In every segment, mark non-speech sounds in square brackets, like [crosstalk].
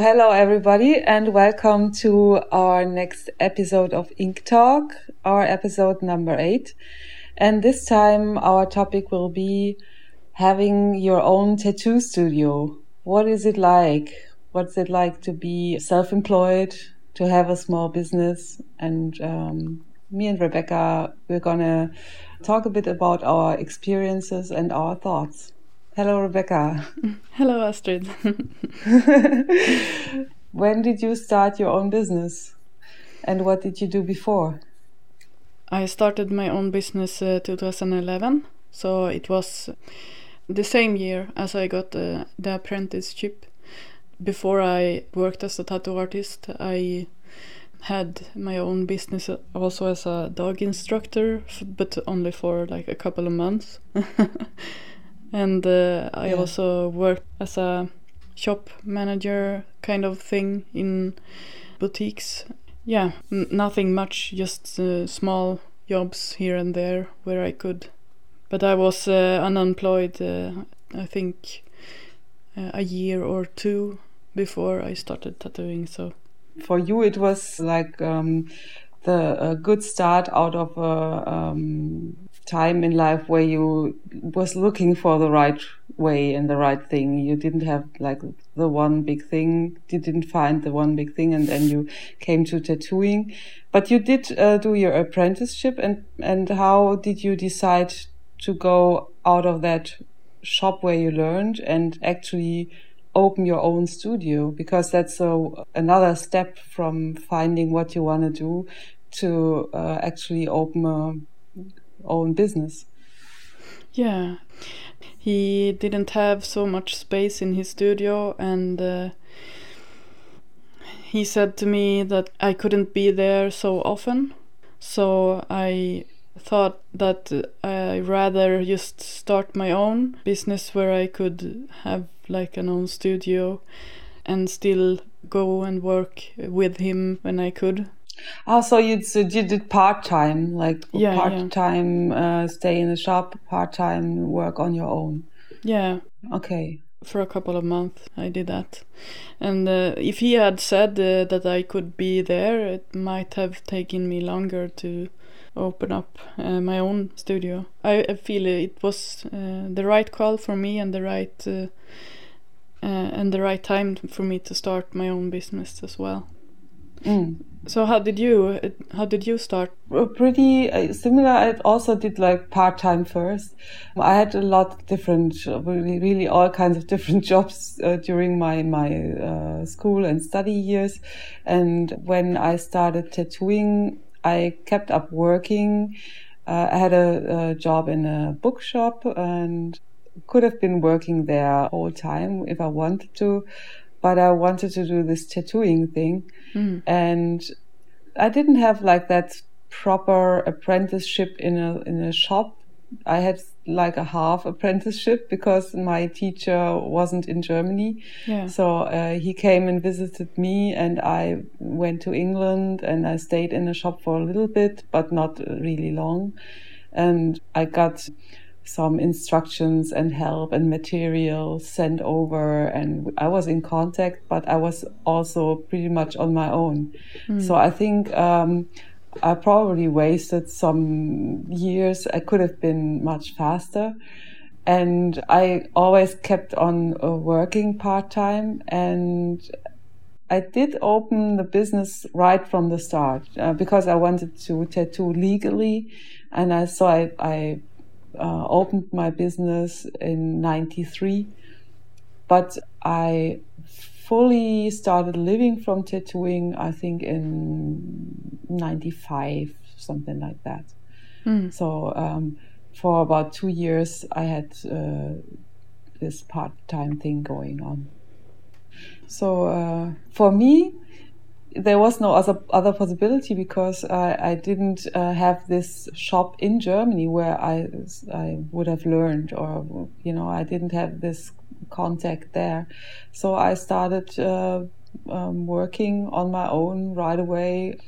Hello, everybody, and welcome to our next episode of Ink Talk, our episode number eight. And this time, our topic will be having your own tattoo studio. What is it like? What's it like to be self employed, to have a small business? And um, me and Rebecca, we're going to talk a bit about our experiences and our thoughts. Hello, Rebecca. Hello, Astrid. [laughs] when did you start your own business? And what did you do before? I started my own business uh, 2011, so it was the same year as I got uh, the apprenticeship. Before I worked as a tattoo artist, I had my own business also as a dog instructor, but only for like a couple of months. [laughs] and uh, I yeah. also worked as a shop manager kind of thing in boutiques. Yeah, nothing much, just uh, small jobs here and there where I could. But I was uh, unemployed, uh, I think, uh, a year or two before I started tattooing. So for you, it was like um, the a good start out of a um, time in life where you was looking for the right way and the right thing. You didn't have like the one big thing. You didn't find the one big thing, and then you came to tattooing. But you did uh, do your apprenticeship, and and how did you decide to go out of that shop where you learned and actually open your own studio? Because that's a, another step from finding what you want to do to uh, actually open a own business. Yeah, he didn't have so much space in his studio, and uh, he said to me that I couldn't be there so often. So I thought that I rather just start my own business where I could have like an own studio and still go and work with him when I could. Oh, so you so you did part time, like yeah, part time yeah. uh, stay in the shop, part time work on your own. Yeah. Okay. For a couple of months, I did that, and uh, if he had said uh, that I could be there, it might have taken me longer to open up uh, my own studio. I, I feel it was uh, the right call for me and the right uh, and the right time for me to start my own business as well. Mm. So how did you how did you start? Pretty uh, similar. I also did like part time first. I had a lot of different, really, really all kinds of [laughs] different jobs uh, during my my uh, school and study years. And when I started tattooing, I kept up working. Uh, I had a, a job in a bookshop and could have been working there all time if I wanted to but I wanted to do this tattooing thing. Mm. And I didn't have like that proper apprenticeship in a in a shop. I had like a half apprenticeship because my teacher wasn't in Germany. Yeah. So uh, he came and visited me, and I went to England and I stayed in a shop for a little bit, but not really long. And I got some instructions and help and material sent over and I was in contact but I was also pretty much on my own. Mm. so I think um, I probably wasted some years. I could have been much faster. And I always kept on uh, working part-time and I did open the business right from the start uh, because I wanted to tattoo legally. And I so I, I uh, opened my business in 93 but i fully started living from tattooing i think in 95 something like that mm. so um, for about two years i had uh, this part-time thing going on so uh, for me there was no other other possibility because I, I didn't uh, have this shop in Germany where I I would have learned or you know I didn't have this contact there, so I started uh, um, working on my own right away,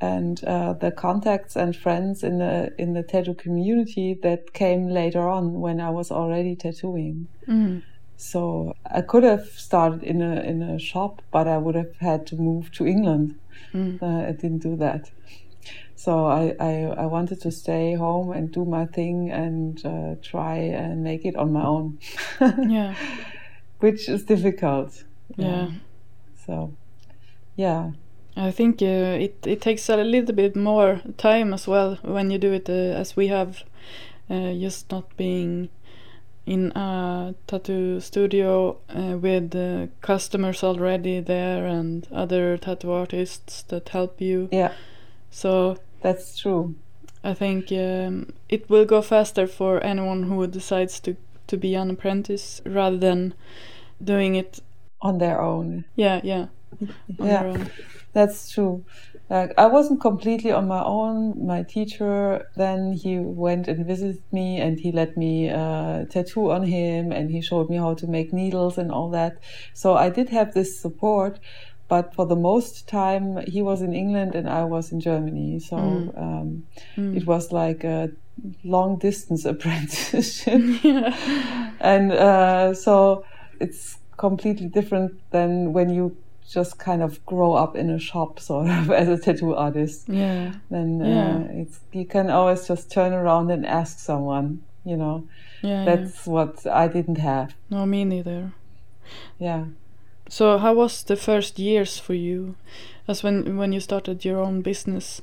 and uh, the contacts and friends in the in the tattoo community that came later on when I was already tattooing. Mm. So I could have started in a in a shop, but I would have had to move to England. Mm. Uh, I didn't do that. So I, I, I wanted to stay home and do my thing and uh, try and make it on my own. [laughs] Yeah. Which is difficult. Yeah. So, yeah. I think uh, it it takes a little bit more time as well when you do it uh, as we have, uh, just not being in a tattoo studio uh, with uh, customers already there and other tattoo artists that help you. Yeah, So that's true. I think um, it will go faster for anyone who decides to to be an apprentice rather than doing it. On their own. Yeah, yeah. Yeah. That's true. Like I wasn't completely on my own. My teacher then he went and visited me and he let me uh, tattoo on him and he showed me how to make needles and all that. So I did have this support, but for the most time he was in England and I was in Germany. So um, it was like a long distance [laughs] apprenticeship [laughs] yeah. and uh, so it's completely different than when you just kind of grow up in a shop sort of [laughs] as a tattoo artist Yeah. then Yeah. uh, it's you can always just turn around and ask someone you know Yeah. yeah. that's what i didn't have No, me neither. yeah So how was the first years for you, as when when you started your own business?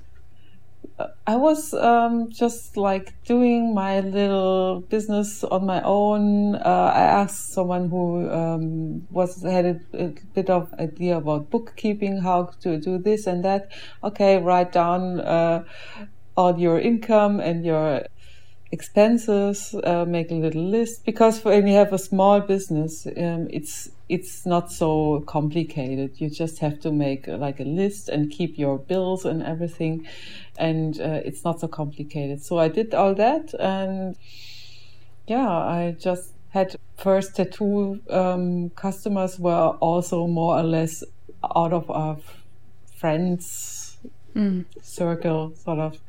I was um, just like doing my little business on my own. Uh, I asked someone who um, was had a, a bit of idea about bookkeeping, how to do this and that. Okay, write down uh, all your income and your expenses. Uh, make a little list because when you have a small business, um, it's it's not so complicated. You just have to make like a list and keep your bills and everything, and uh, it's not so complicated. So I did all that, and yeah, I just had first tattoo um, customers were also more or less out of our friends Mm. circle, sort of.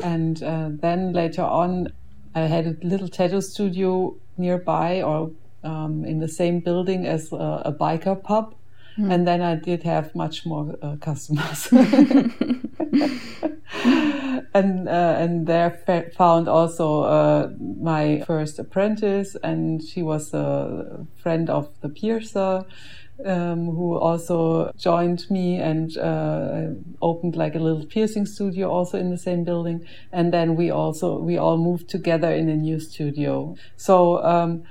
And uh, then later on, I had a little tattoo studio nearby or um, in the same building as a, a biker pub. And then I did have much more uh, customers. [laughs] and uh, and there fa- found also uh, my first apprentice, and she was a friend of the piercer, um, who also joined me and uh, opened like a little piercing studio also in the same building. And then we also we all moved together in a new studio. So. Um,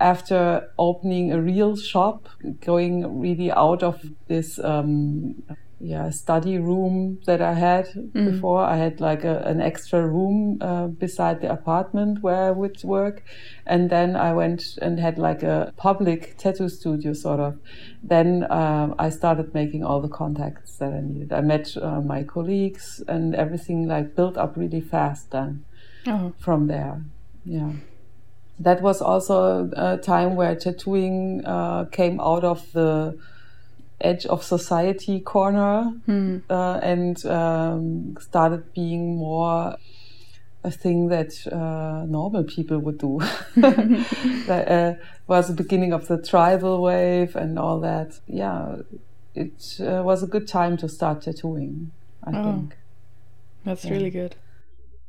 after opening a real shop, going really out of this um, yeah study room that I had before, I had like a, an extra room uh, beside the apartment where I would work, and then I went and had like a public tattoo studio sort of. Then um, I started making all the contacts that I needed. I met uh, my colleagues, and everything like built up really fast then Oh. from there. Yeah. That was also a time where tattooing uh, came out of the edge of society corner uh, and um, started being more a thing that uh, normal people would do. [laughs] that uh, was the beginning of the tribal wave and all that. Yeah, it uh, was a good time to start tattooing, I Oh. think That's really good.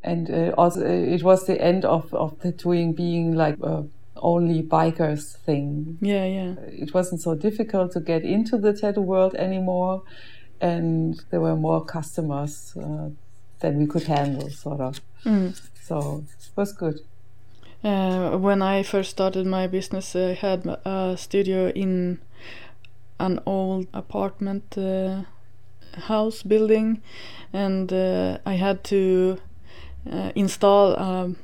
And uh, also uh, it was the end of, of tattooing being like a only bikers thing. Yeah, yeah. It wasn't so difficult to get into the tattoo world anymore, and there were more customers uh, than we could handle, sort of. So it was good. Uh, when I first started my business, I had a studio in an old apartment uh, house building, and uh, I had to uh, install um,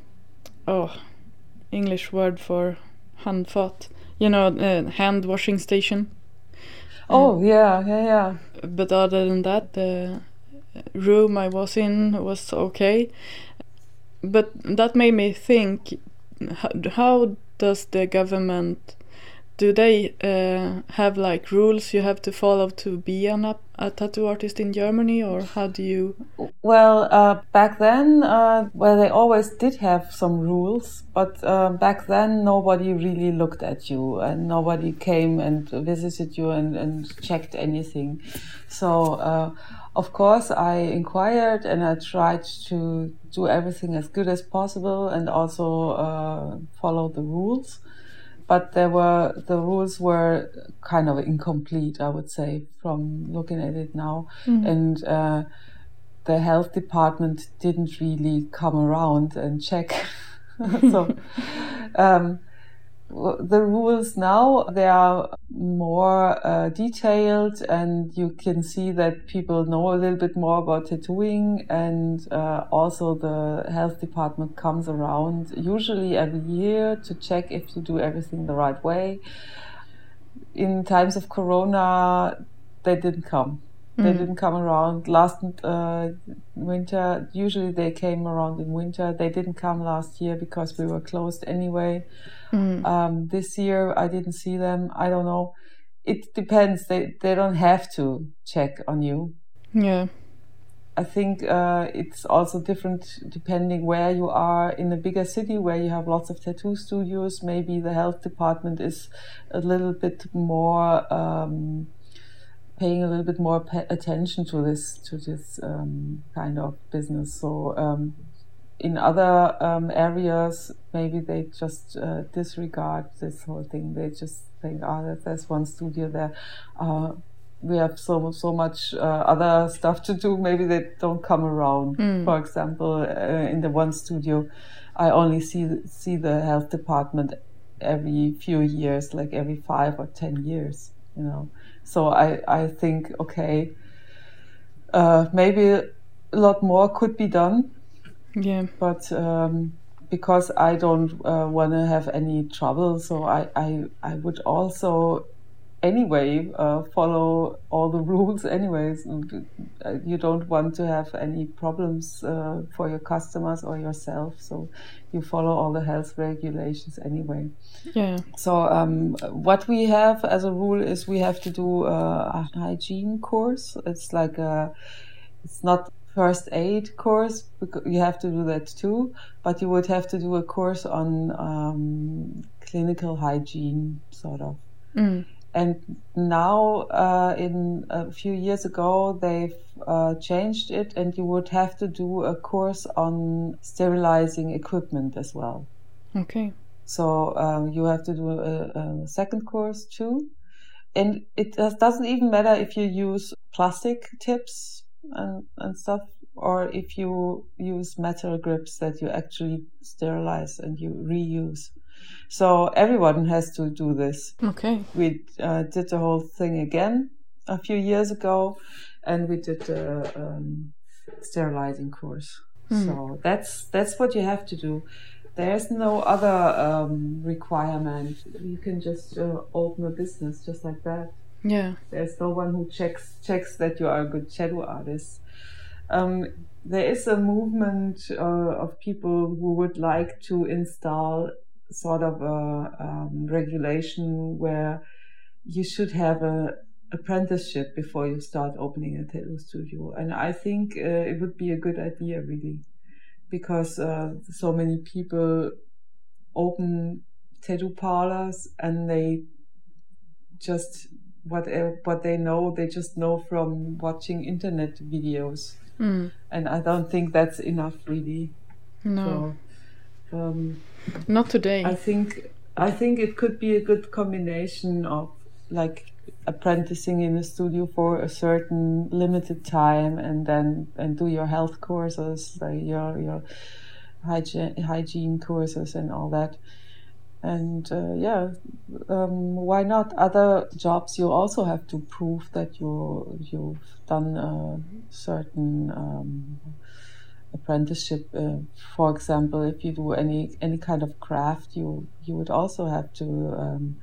oh English word for handfat, you know, uh, hand washing station. Oh yeah, yeah, yeah. But other than that, the room I was in was okay. But that made me think: how, how does the government do they uh, have like rules you have to follow to be an, a tattoo artist in Germany, or how do you? Well, uh, back then, uh, well, they always did have some rules, but uh, back then nobody really looked at you and nobody came and visited you and, and checked anything. So, uh, of course, I inquired and I tried to do everything as good as possible and also uh, follow the rules. But there were the rules were kind of incomplete, I would say, from looking at it now, mm. and uh, the health department didn't really come around and check. [laughs] so [laughs] um, the rules now they are more uh, detailed and you can see that people know a little bit more about tattooing and uh, also the health department comes around usually every year to check if you do everything the right way. In times of corona they didn't come they mm. didn't come around last uh, winter. Usually they came around in winter. They didn't come last year because we were closed anyway. Mm. Um, this year I didn't see them. I don't know. It depends. They they don't have to check on you. Yeah. I think uh, it's also different depending where you are. In a bigger city where you have lots of tattoo studios, maybe the health department is a little bit more. Um, paying a little bit more attention to this to this um, kind of business. So um, in other um, areas, maybe they just uh, disregard this whole thing. They just think, "Ah, oh, there's one studio there. Uh, we have so so much uh, other stuff to do. Maybe they don't come around." Mm. For example, uh, in the one studio, I only see see the health department every few years, like every five or ten years. You know. So I, I think, okay, uh, maybe a lot more could be done. Yeah. But um, because I don't uh, want to have any trouble, so I, I, I would also anyway uh, follow all the [laughs] rules anyways you don't want to have any problems uh, for your customers or yourself so you follow all the health regulations anyway. Yeah so um, what we have as a rule is we have to do a hygiene course. It's like a it's not first aid course you have to do that too but you would have to do a course on um, clinical hygiene sort of. Mm and now uh, in a few years ago they've uh, changed it and you would have to do a course on sterilizing equipment as well. Okay. So um, you have to do a, a, second course too. And it doesn't even matter if you use plastic tips and, and stuff or if you use metal grips that you actually sterilize and you reuse so everyone has to do this. Okay. We uh, did the whole thing again a few years ago, and we did the um, sterilizing course. Mm. So that's that's what you have to do. There's no other um, requirement. You can just uh, open a business just like that. Yeah. There's no one who checks checks that you are a good shadow artist. Um, there is a movement uh, of people who would like to install sort of a um, regulation where you should have a apprenticeship before you start opening a tattoo studio. And I think uh, it would be a good idea, really, because uh, so many people open tattoo parlors and they just what what they know they just know from watching internet videos mm. and i don't think that's enough really no so, um, not today. I think I think it could be a good combination of like apprenticing in a studio for a certain limited time and then and do your health courses, like your your hygiene hygiene courses and all that. And uh, yeah, um, why not? Other jobs you also have to prove that you you've done a certain um, apprenticeship. Uh, for example, if you do any any kind of craft, you you would also have to um,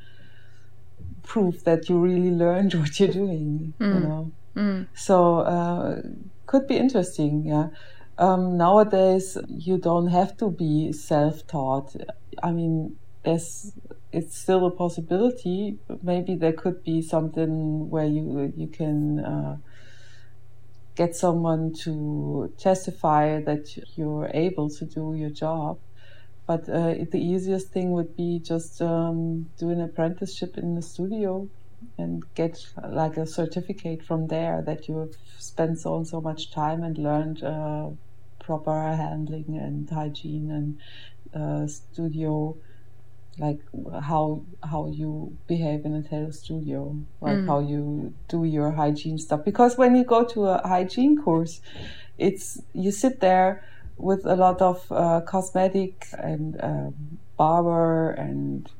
prove that you really learned [laughs] what you're doing. Mm. You know, mm. so uh, could be interesting. Yeah. Um, nowadays, you don't have to be self-taught. I mean, there's it's still a possibility. Maybe there could be something where you you can. Uh, get someone to testify that you're able to do your job. But uh, the easiest thing would be just um, do an apprenticeship in the studio and get like a certificate from there that you have spent so and so much time and learned uh, proper handling and hygiene and uh, studio like how how you behave in a tattoo studio, like mm. how you do your hygiene stuff. Because when you go to a hygiene course, it's you sit there with a lot of uh, cosmetic and um, barber and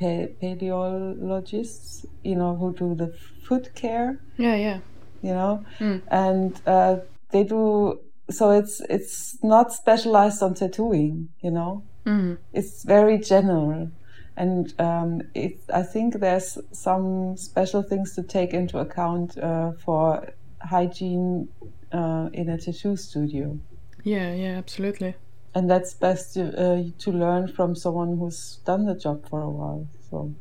podologists, you know, who do the foot care. Yeah, yeah. You know, mm. and uh, they do. So it's it's not specialized on tattooing. You know, mm. it's very general and um, it, I think there's some special things to take into account uh, for hygiene uh, in a tattoo studio. Yeah, yeah, absolutely. And that's best to, uh, to learn from someone who's done the job for a while. So,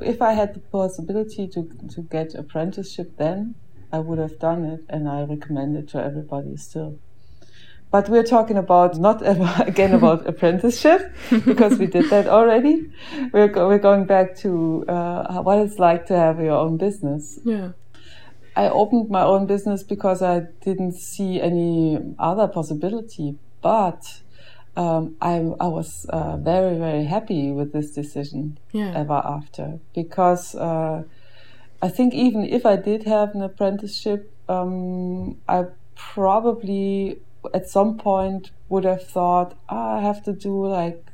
if I had the possibility to to get apprenticeship, then I would have done it, and I recommend it to everybody still. But we're talking about not [laughs] again about [laughs] apprenticeship because we did that already. We're go- we're going back to uh, what it's like to have your own business. Yeah. I opened my own business because I didn't see any other possibility, but um, I I was uh, very very happy with this decision yeah. ever after because uh, I think even if I did have an apprenticeship, um, I probably at some point would have thought oh, I have to do like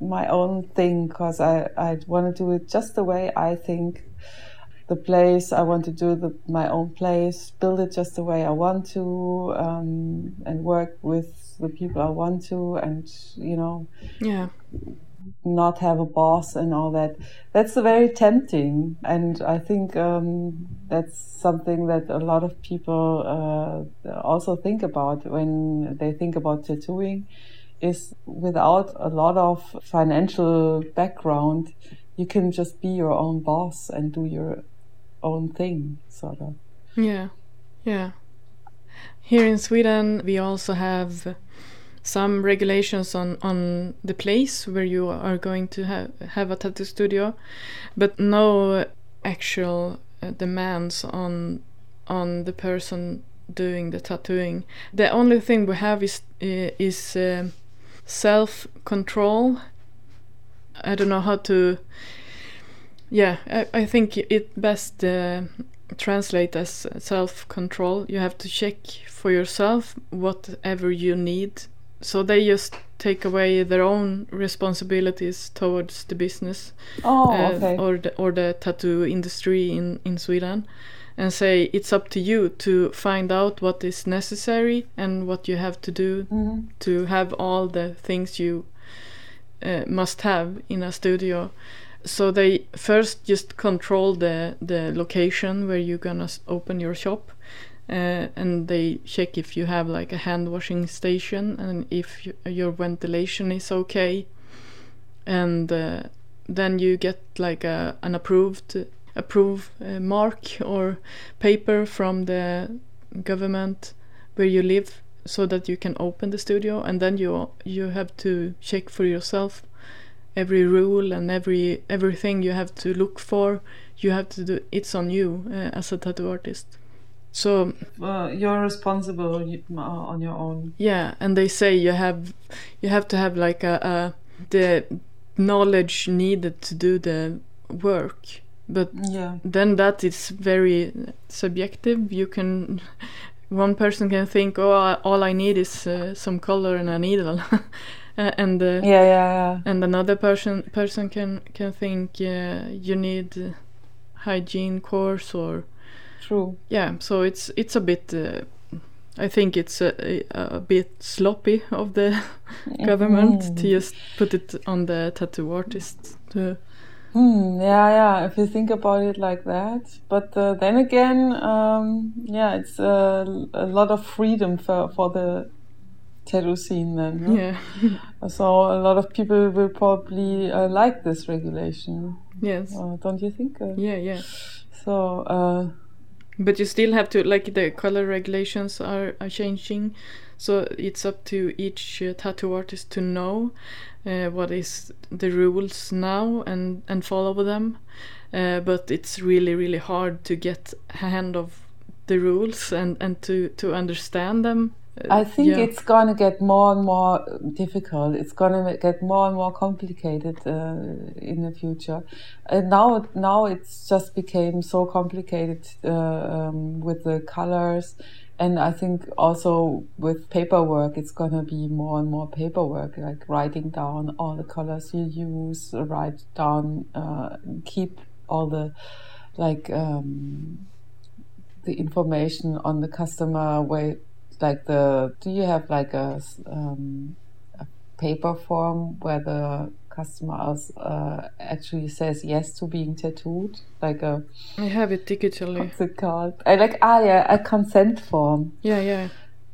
my own thing because I I want to do it just the way I think the place. I want to do the, my own place build it just the way I want to um, and work with the people I want to and you know. Yeah not have a boss and all that. That's very tempting, and I think um, that's something that a lot of people uh, also think about when they think about tattooing. Is without a lot of financial background, you can just be your own boss and do your own thing, sort of. Yeah, yeah. Here in Sweden, we also have some regulations on on the place where you are going to have have a tattoo studio, but no actual uh, demands on on the person doing the tattooing. The only thing we have is uh, is uh, self control. I don't know how to. Yeah, I, I think it best uh, translate as self control. You have to check for yourself whatever you need so they just take away their own responsibilities towards the business oh, uh, okay. or the or the tattoo industry in in Sweden and say it's up to you to find out what is necessary and what you have to do mm-hmm. to have all the things you uh, must have in a studio so they first just control the the location where you're gonna open your shop uh, and they check if you have like a hand washing station and if you, your ventilation is okay. And uh, then you get like a, an approved approved uh, mark or paper from the government where you live so that you can open the studio. And then you you have to check for yourself every rule and every everything you have to look for. You have to do it's on you uh, as a tattoo artist so uh, you're responsible uh, on your own. Yeah, and they say you have you have to have like a, a the knowledge needed to do the work. But yeah. then that is very subjective. You can one person can think, oh, all I need is uh, some color and a needle. [laughs] and uh, yeah, yeah, yeah. and another person person can can think uh, you need hygiene course or True. Yeah, so it's it's a bit. Uh, I think it's a, a, bit sloppy of the [laughs] government mm. to just put it on the tattoo artist. To mm, yeah, yeah. If you think about it like that, but uh, then again, um, yeah, it's uh, a lot of freedom for for the tattoo scene then. Yeah. [laughs] so a lot of people will probably uh, like this regulation. Yes. Uh, don't you think? Uh, yeah, yeah. So But you still have to like the color regulations are, are changing, so it's up to each uh, tattoo artist to know uh, what is the rules now and and follow them. Uh, but it's really really hard to get a hand of the rules and and to to understand them I think yeah. it's going to get more and more difficult. It's going to get more and more complicated uh, in the future. And now, now it's just became so complicated uh, um, with the colors, and I think also with paperwork, it's going to be more and more paperwork, like writing down all the colors you use, write down, uh, keep all the like um, the information on the customer way like the do you have like a, um, a paper form where the customer uh, actually says yes to being tattooed? Like a i have it digitally. what's it called? I like ah yeah a consent form. Yeah yeah.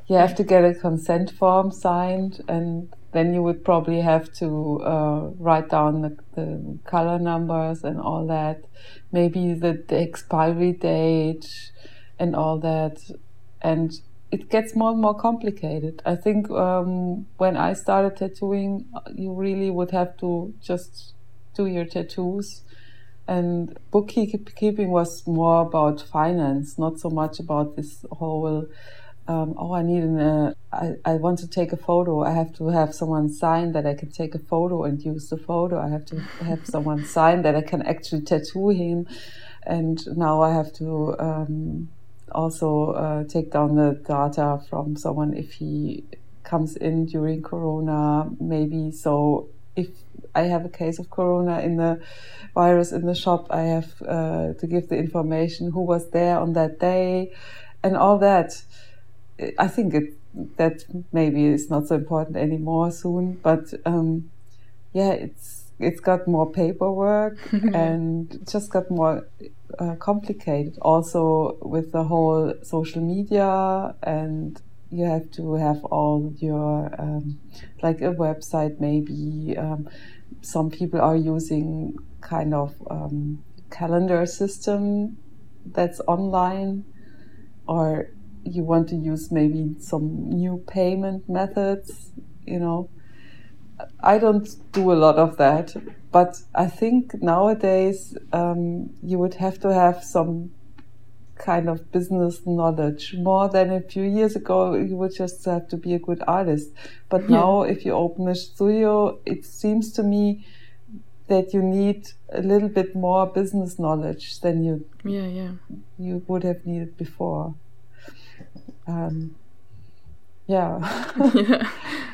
You have to get a consent form signed and then you would probably have to uh, write down the, the, color numbers and all that. Maybe the, the expiry date and all that. And it gets more and more complicated. I think um, when I started tattooing, you really would have to just do your tattoos. And bookkeeping was more about finance, not so much about this whole. Um, oh, I need an. Uh, I, I want to take a photo. I have to have someone sign that I can take a photo and use the photo. I have to have someone sign that I can actually tattoo him. And now I have to um, also uh, take down the data from someone if he comes in during corona maybe. So if i have a case of corona in the virus in the shop i have uh, to give the information who was there on that day and all that. I think it that maybe is not so important anymore soon but um, yeah it's it's got more paperwork [laughs] and just got more uh, complicated. Also with the whole social media and you have to have all your um, like a website maybe. Um, some people are using kind of um, calendar system that's online or you want to use maybe some new payment methods you know. I don't do a lot of that, but I think nowadays um, you would have to have some kind of business knowledge more than a few years ago. You would just have to be a good artist. But yeah. now, if you open a studio, it seems to me that you need a little bit more business knowledge than you yeah yeah you would have needed before. Um, yeah. yeah [laughs] [laughs]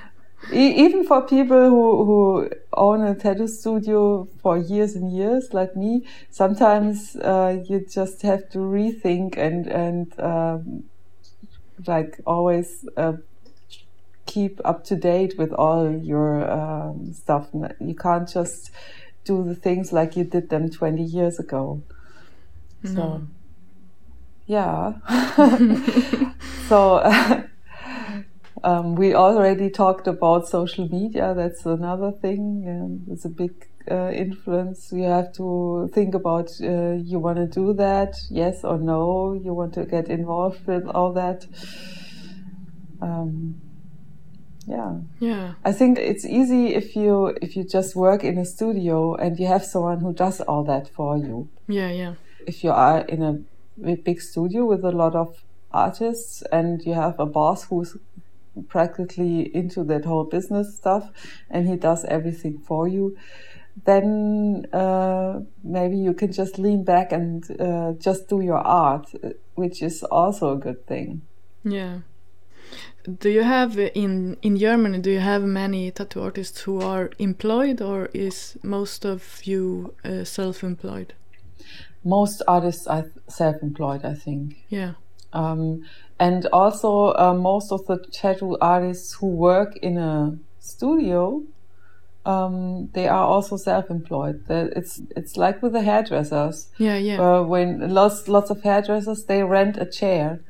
even for people who, who own a tattoo studio for years and years, like me, sometimes uh, you just have to rethink and and um, like always uh, keep up to date with all your um, stuff. You can't just do the things like you did them twenty years ago. No. So, yeah. [laughs] so. [laughs] Um, we already talked about social media. That's another thing. Um, it's a big uh, influence. You have to think about uh, you want to do that, yes or no. You want to get involved with all that. Um, yeah. Yeah. I think it's easy if you if you just work in a studio and you have someone who does all that for you. Yeah, yeah. If you are in a big studio with a lot of artists and you have a boss who's practically into that whole business stuff and he does everything for you. Then uh, maybe you can just lean back and uh, just do your art which is also a good thing. Yeah. Do you have in in germany do you have many tattoo artists who are employed or is most of you uh, self-employed? Most artists are self-employed i think. Yeah. Um, and also, uh, most of the tattoo artists who work in a studio, um, they are also self-employed. It's it's like with the hairdressers. Yeah, yeah. Uh, when lots lots of hairdressers they rent a chair,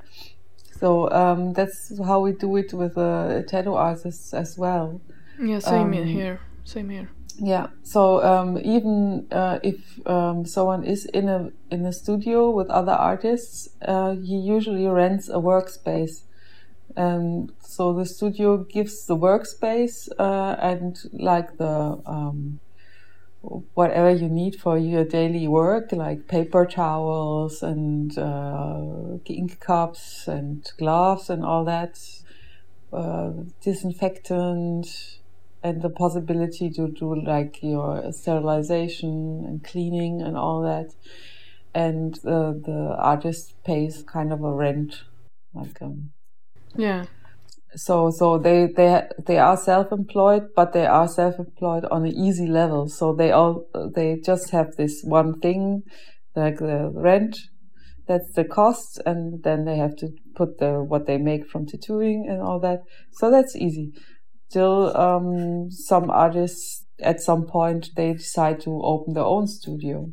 so um, that's how we do it with uh, tattoo artists as well. Yeah, same um, here. Same here. Yeah. So um, even uh, if um, someone is in a in a studio with other artists, uh, he usually rents a workspace. And so the studio gives the workspace uh, and like the um, whatever you need for your daily work, like paper towels and uh, ink cups and gloves and all that, uh, disinfectant, and the possibility to do like your sterilization and cleaning and all that. And uh, the artist pays kind of a rent, like um, yeah. so so they they they are self-employed but they are self-employed on an easy level. So they all they just have this one thing like the rent that's the cost and then they have to put the what they make from tattooing and all that. So that's easy still um, some artists at some point they decide to open their own studio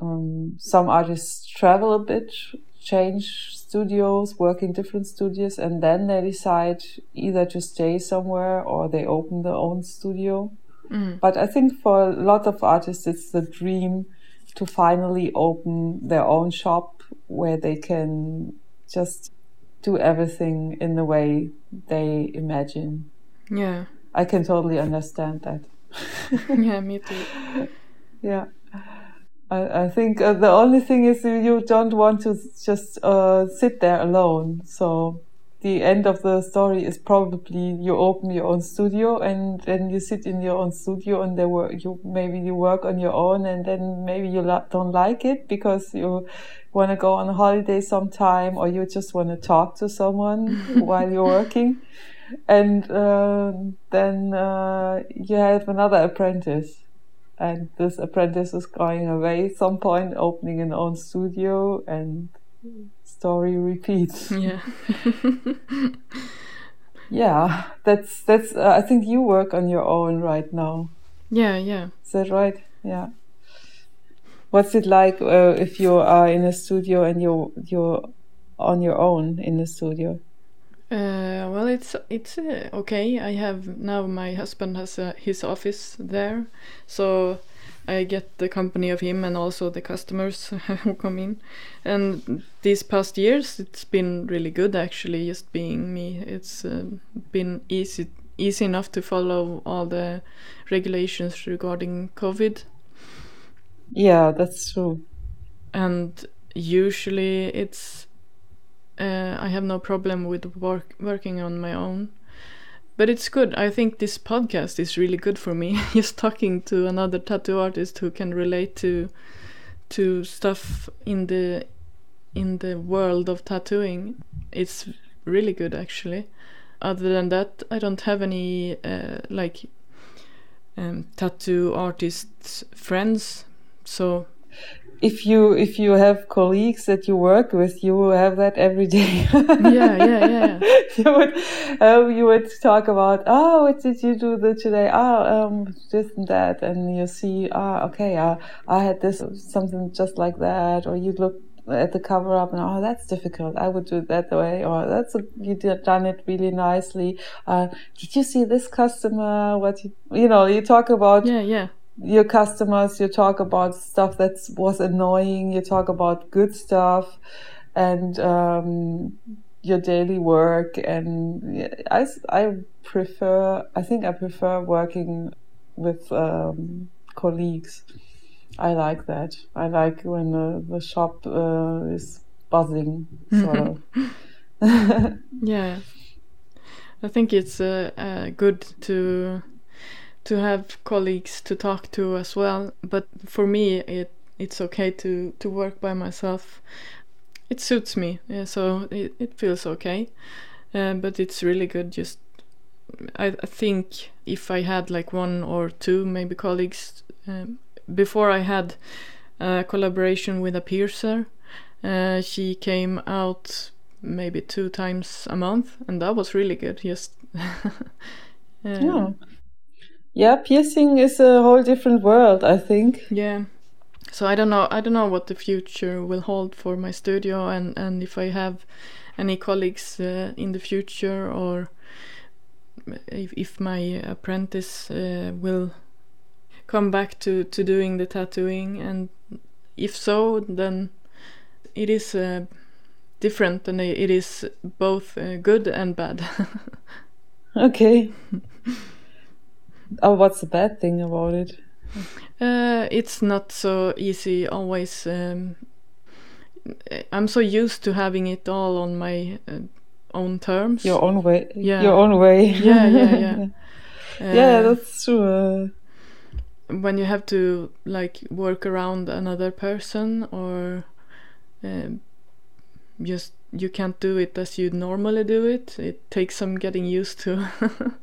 um, some artists travel a bit change studios, work in different studios, and then they decide either to stay somewhere or they open their own studio. Mm. But I think for a lot of artists, it's the dream to finally open their own shop where they can just do everything in the way they imagine. Yeah. I can totally understand that. [laughs] yeah, me too. [laughs] Yeah. I, I think uh, the only thing is you don't want to just uh, sit there alone. So the end of the story is probably you open your own studio and then you sit in your own studio and there were you maybe you work on your own and then maybe you don't like it because you want to go on holiday sometime or you just want to talk to someone [laughs] while you're working. And uh, then uh, you have another apprentice and this apprentice is going away some point opening an own studio and story repeats. [laughs] Yeah. [laughs] Yeah that's that's uh, i think you work on your own right now. Yeah yeah. Is that right? Yeah. What's it like uh, if you are in a studio and you're you're on your own in the studio? Uh, well, it's it's uh, okay. I have now my husband has uh, his office there, so I get the company of him and also the customers [laughs] who come in. And these past years, it's been really good actually, just being me. It's uh, been easy easy enough to follow all the regulations regarding COVID. Yeah, that's true. And usually it's uh, I have no problem with work working on my own. But it's good. I think this podcast is really good for me. [laughs] Just talking to another tattoo artist who can relate to to stuff in the in the world of tattooing. It's really good actually. Other than that, I don't have any uh, like um, tattoo artists friends. So if you if you have colleagues that you work with, you will have that every day. [laughs] yeah, yeah, yeah. [laughs] you would um, you would talk about oh, what did you do the, today? Oh, um, this and that, and you see ah, okay, uh, I had this something just like that, or you look at the cover up and oh that's difficult. I would do it that way. Or that's a, you did done it really nicely. Uh, did you see this customer? What you, you know you talk about yeah yeah your customers, you talk about stuff that was annoying, you talk about good stuff, and um, your daily work. And I, I prefer, I think I prefer working with um, colleagues. I like that. I like when the, shop uh, is buzzing, sort of. [laughs] yeah. I think it's uh, good to to have colleagues to talk to as well. But for me, it it's okay to to work by myself. It suits me, yeah, so it, it feels okay. Uh, but it's really good. Just I, I think if I had like one or two maybe colleagues um, before I had a collaboration with a piercer. Uh, she came out maybe two times a month, and that was really good. Just [laughs] yeah yeah, piercing is a whole different world, I think. Yeah. So I don't know. I don't know what the future will hold for my studio, and and if I have any colleagues uh, in the future, or if, if my apprentice uh, will come back to, to doing the tattooing, and if so, then it is uh, different and it is both uh, good and bad. [laughs] okay. [laughs] oh, what's the bad thing about it? Uh, it's not so easy always. Um, I'm so used to having it all on my uh, own terms. Your own way. Yeah. Your own way. Yeah, yeah, yeah. [laughs] yeah, Uh, that's true. Uh, when you have to like work around another person or um, just you can't do it as you normally do it it takes some getting used to [laughs]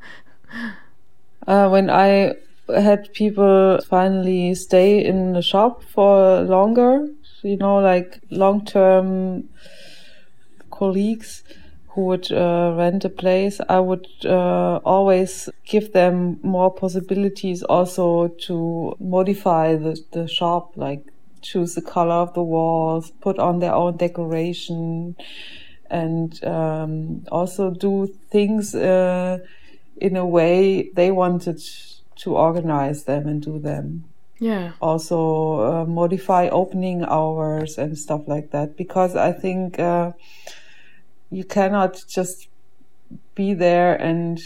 uh, when I had people finally stay in the shop for longer, you know, like long term colleagues who would uh, rent a place, I would uh, always give them more possibilities also to modify the, the shop, like choose the color of the walls, put on their own decoration, and um, also do things uh, in a way they wanted to organize them and do them. Yeah. Also uh, modify opening hours and stuff like that because I think uh, you cannot just be there and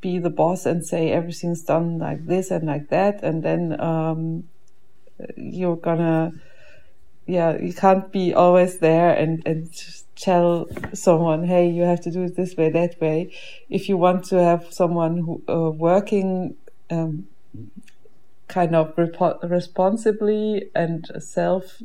be the boss and say everything's done like this and like that and then um, you're gonna yeah you can't be always there and and just tell someone hey you have to do it this way that way. If you want to have someone who uh, working um, kind of repo- responsibly and self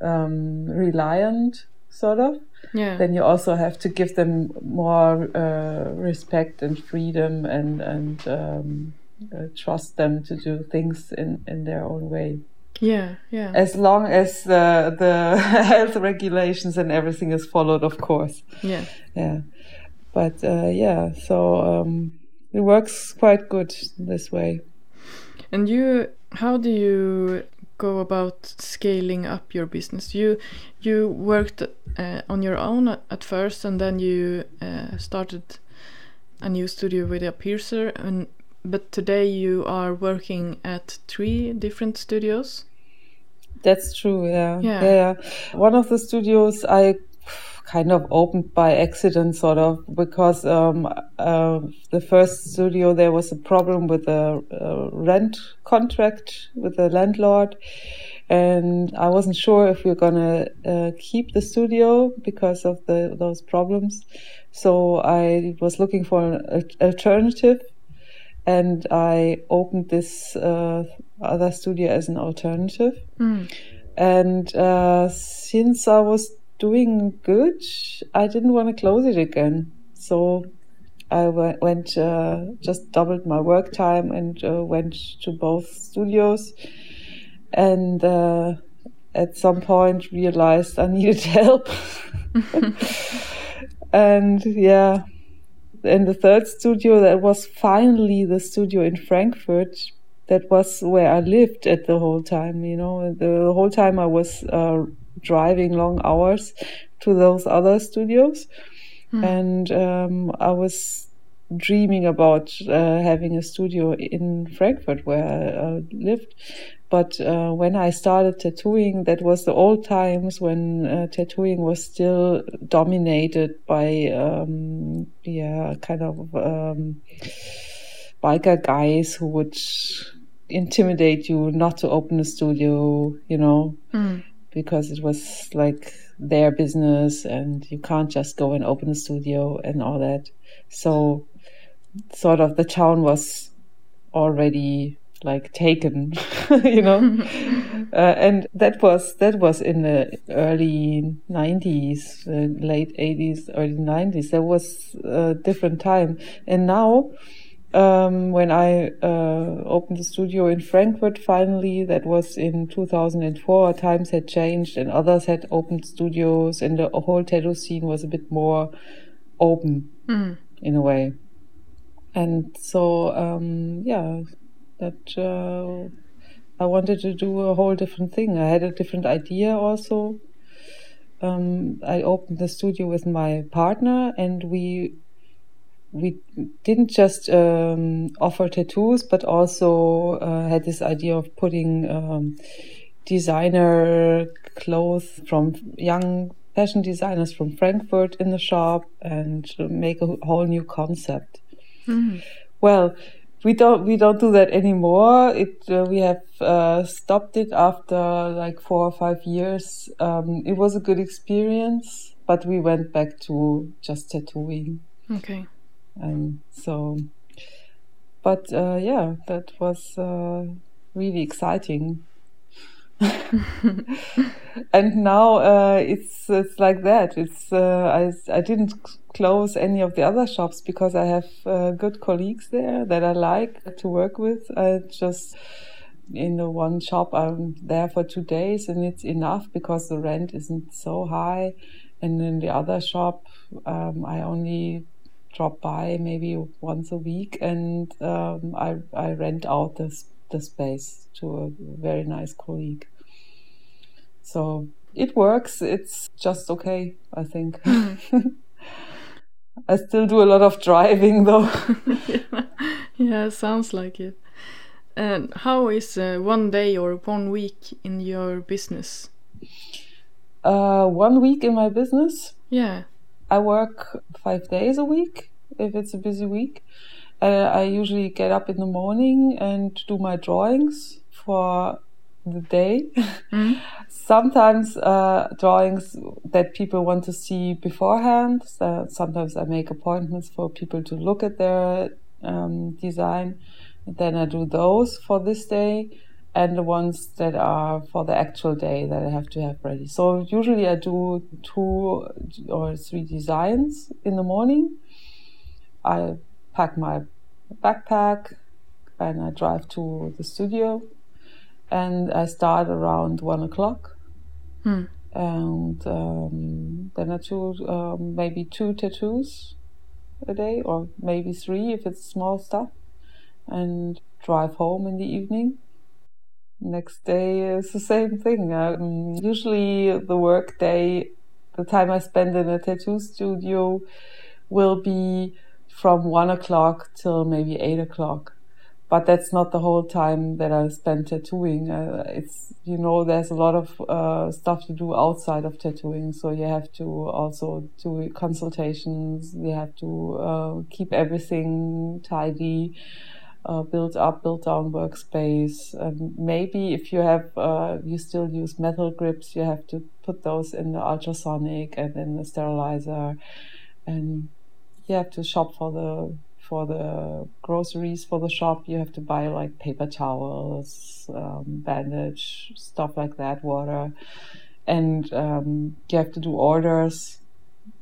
um, reliant sort of yeah. then you also have to give them more uh, respect and freedom and and um, uh, trust them to do things in in their own way yeah yeah as long as the the [laughs] health regulations and everything is followed of course yeah yeah but uh, yeah so um, it works quite good this way And you, how do you go about scaling up your business? You you worked uh, on your own at- at first, and then you uh, started a new studio with a piercer. And but today you are working at three different studios. That's true, yeah. Yeah. yeah. One of the studios I kind of opened by accident, sort of, because um, uh, the first studio there was a problem with a, a rent contract with the landlord. And I wasn't sure if we were gonna uh, keep the studio because of the those problems. So I was looking for an alternative, and I opened this uh, other studio as an alternative. And uh, since I was doing good, I didn't want to close it again. So I we- went, uh, just doubled my work time and uh, went to both studios. And uh, at some point realized I needed [laughs] help. [laughs] and yeah, in the third studio, that was finally the studio in Frankfurt. That was where I lived at the whole time, you know. The whole time I was uh, driving long hours to those other studios. And um, I was dreaming about uh, having a studio in Frankfurt where I uh, lived. But uh, when I started tattooing, that was the old times when uh, tattooing was still dominated by, um, yeah, kind of um, biker guys who would intimidate you not to open a studio, you know, because it was like their business and you can't just go and open a studio and all that. So, sort of the town was already like taken, [laughs] you know, [laughs] uh, and that was that was in the early nineties, uh, late eighties, early nineties. that was a different time, and now. Um, when I uh, opened the studio in Frankfurt, finally, that was in 2004. Times had changed, and others had opened studios, and the whole tattoo scene was a bit more open in a way. And so, um, yeah, that uh, I wanted to do a whole different thing. I had a different idea also. Um, I opened the studio with my partner, and we we didn't just um, offer tattoos, but also uh, had this idea of putting um, designer clothes from young fashion designers from Frankfurt in the shop and make a whole new concept. Mm. Well, we don't we don't do that anymore. It uh, we have uh, stopped it after like four or five years. Um, it was a good experience, but we went back to just tattooing. Okay. And so, but uh, yeah, that was uh, really exciting. [laughs] and now uh, it's it's like that. It's uh, I I didn't close any of the other shops because I have uh, good colleagues there that I like to work with. I just in the one shop I'm there for two days and it's enough because the rent isn't so high. And in the other shop, um, I only drop by maybe once a week and um, I I rent out this the space to a very nice colleague. So it works. It's just okay, I think. [laughs] I still do a lot of driving though. [laughs] yeah. yeah, sounds like it. And how is uh, one day or one week in your business? Uh, one week in my business? Yeah. I work five days a week if it's a busy week. Uh, I usually get up in the morning and do my drawings for the day. Mm. [laughs] sometimes uh, drawings that people want to see beforehand. So sometimes I make appointments for people to look at their um, design. And then I do those for this day and the ones that are for the actual day that I have to have ready. So usually I do two or three designs in the morning. I pack my backpack and I drive to the studio and I start around one o'clock. Hmm. And um, then I do um, maybe two tattoos a day, or maybe three if it's small stuff, and drive home in the evening. Next day is the same thing. Um, usually, the work day, the time I spend in a tattoo studio, will be from one o'clock till maybe eight o'clock but that's not the whole time that I spend tattooing. Uh, it's you know there's a lot of uh, stuff to do outside of tattooing, so you have to also do consultations. You have to uh, keep everything tidy, uh, build up, build down workspace. Maybe if you have uh, you still use metal grips, you have to put those in the ultrasonic and in the sterilizer, and you have to shop for the for the groceries for the shop, you have to buy like paper towels, um, bandage, stuff like that, water, and um, you have to do orders.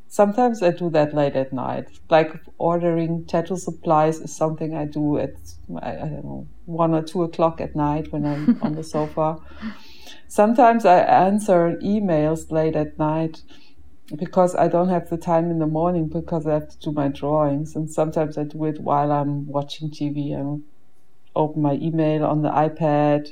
Sometimes I do that late at night. Like ordering tattoo supplies is something I do at I, I don't know one or two o'clock at night when I'm on the sofa. [laughs] Sometimes I answer emails late at night because I don't have the time in the morning because I have to do my drawings. And sometimes I do it while I'm watching TV and open my email on the iPad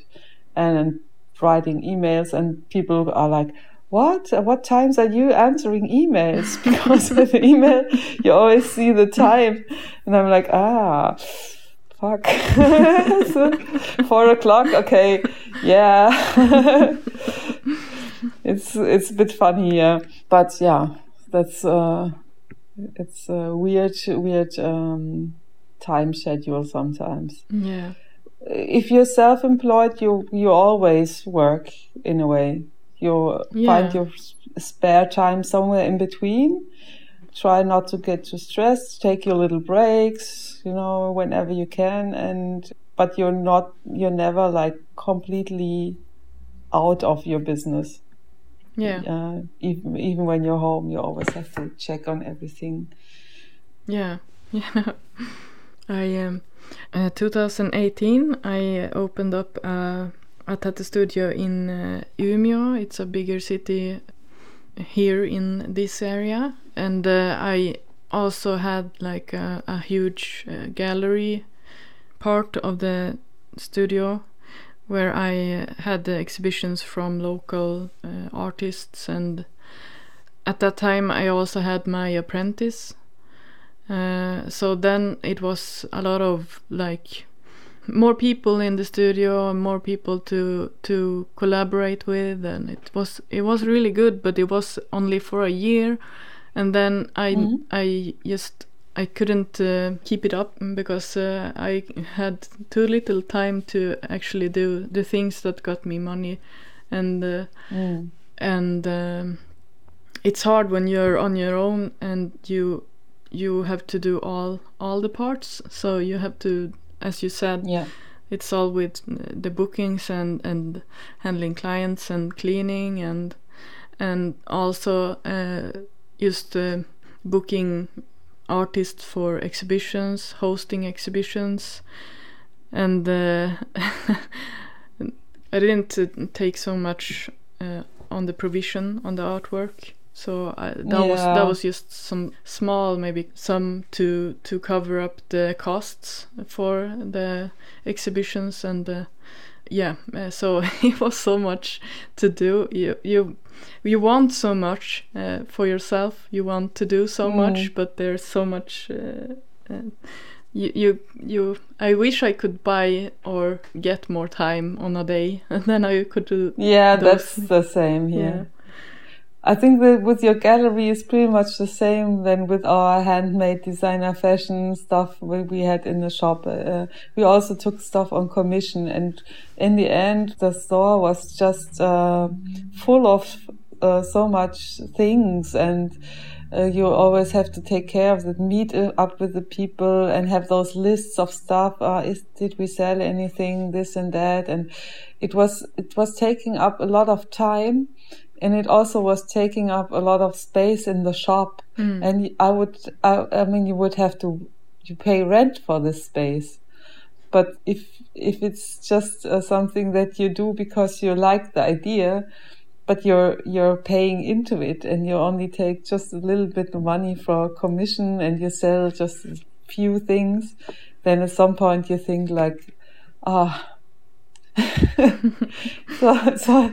and writing emails. And people are like, what? At what times are you answering emails? [laughs] Because with the email, you always see the time. And I'm like, ah, fuck. [laughs] four o'clock? Okay. Yeah. [laughs] it's it's a bit funny, yeah. But yeah, that's uh, it's a weird weird um, time schedule sometimes. Yeah. If you're self-employed, you you always work in a way. You yeah. find your spare time somewhere in between. Try not to get too stressed. Take your little breaks, you know, whenever you can, and but you're not you're never like completely out of your business. Yeah. Uh, even even when you're home, you always have to check on everything. Yeah. [laughs] Yeah. I um, uh, 2018 I opened up uh, a tattoo studio in uh, Umeå. It's a bigger city here in this area, and uh, I also had like a, a huge uh, gallery part of the studio where I had the exhibitions from local artists. And at that time I also had my apprentice. So then it was a lot of like more people in the studio and more people to to collaborate with and it was it was really good but it was only for a year and then i Mhm. i just i couldn't uh, keep it up because uh, i had too little time to actually do the things that got me money and uh, Mm. and um, it's hard when you're on your own and you you have to do all all the parts so you have to as you said. Yeah. it's all with the bookings and and handling clients and cleaning and and also uh, just uh, booking artists for exhibitions hosting exhibitions. And uh, [laughs] I didn't uh, take so much uh, on the provision on the artwork so I, that was that was just some small maybe some to to cover up the costs for the exhibitions and uh, yeah uh, so [laughs] it was so much to do. You you you want so much uh, for yourself. You want to do so Mm. much but there's so much uh, uh, you, you you I wish I could buy or get more time on a day [laughs] and then I could do Yeah, Those- that's the same here. yeah I think that with your gallery is pretty much the same than with our handmade designer fashion stuff we, had in the shop. Uh, we also took stuff on commission, and in the end, the store was just uh, full of uh, so much things and. Uh, you always have to take care of it, meet up with the people, and have those lists of stuff. Uh, is did we sell anything, this and that, and it was it was taking up a lot of time and it also was taking up a lot of space in the shop. Mm. and i would I, I mean you would have to you pay rent for this space. But if if it's just uh, something that you do because you like the idea but you're you're paying into it and you only take just a little bit of money for commission and you sell just a few things then at some point you think like ah. [laughs] So so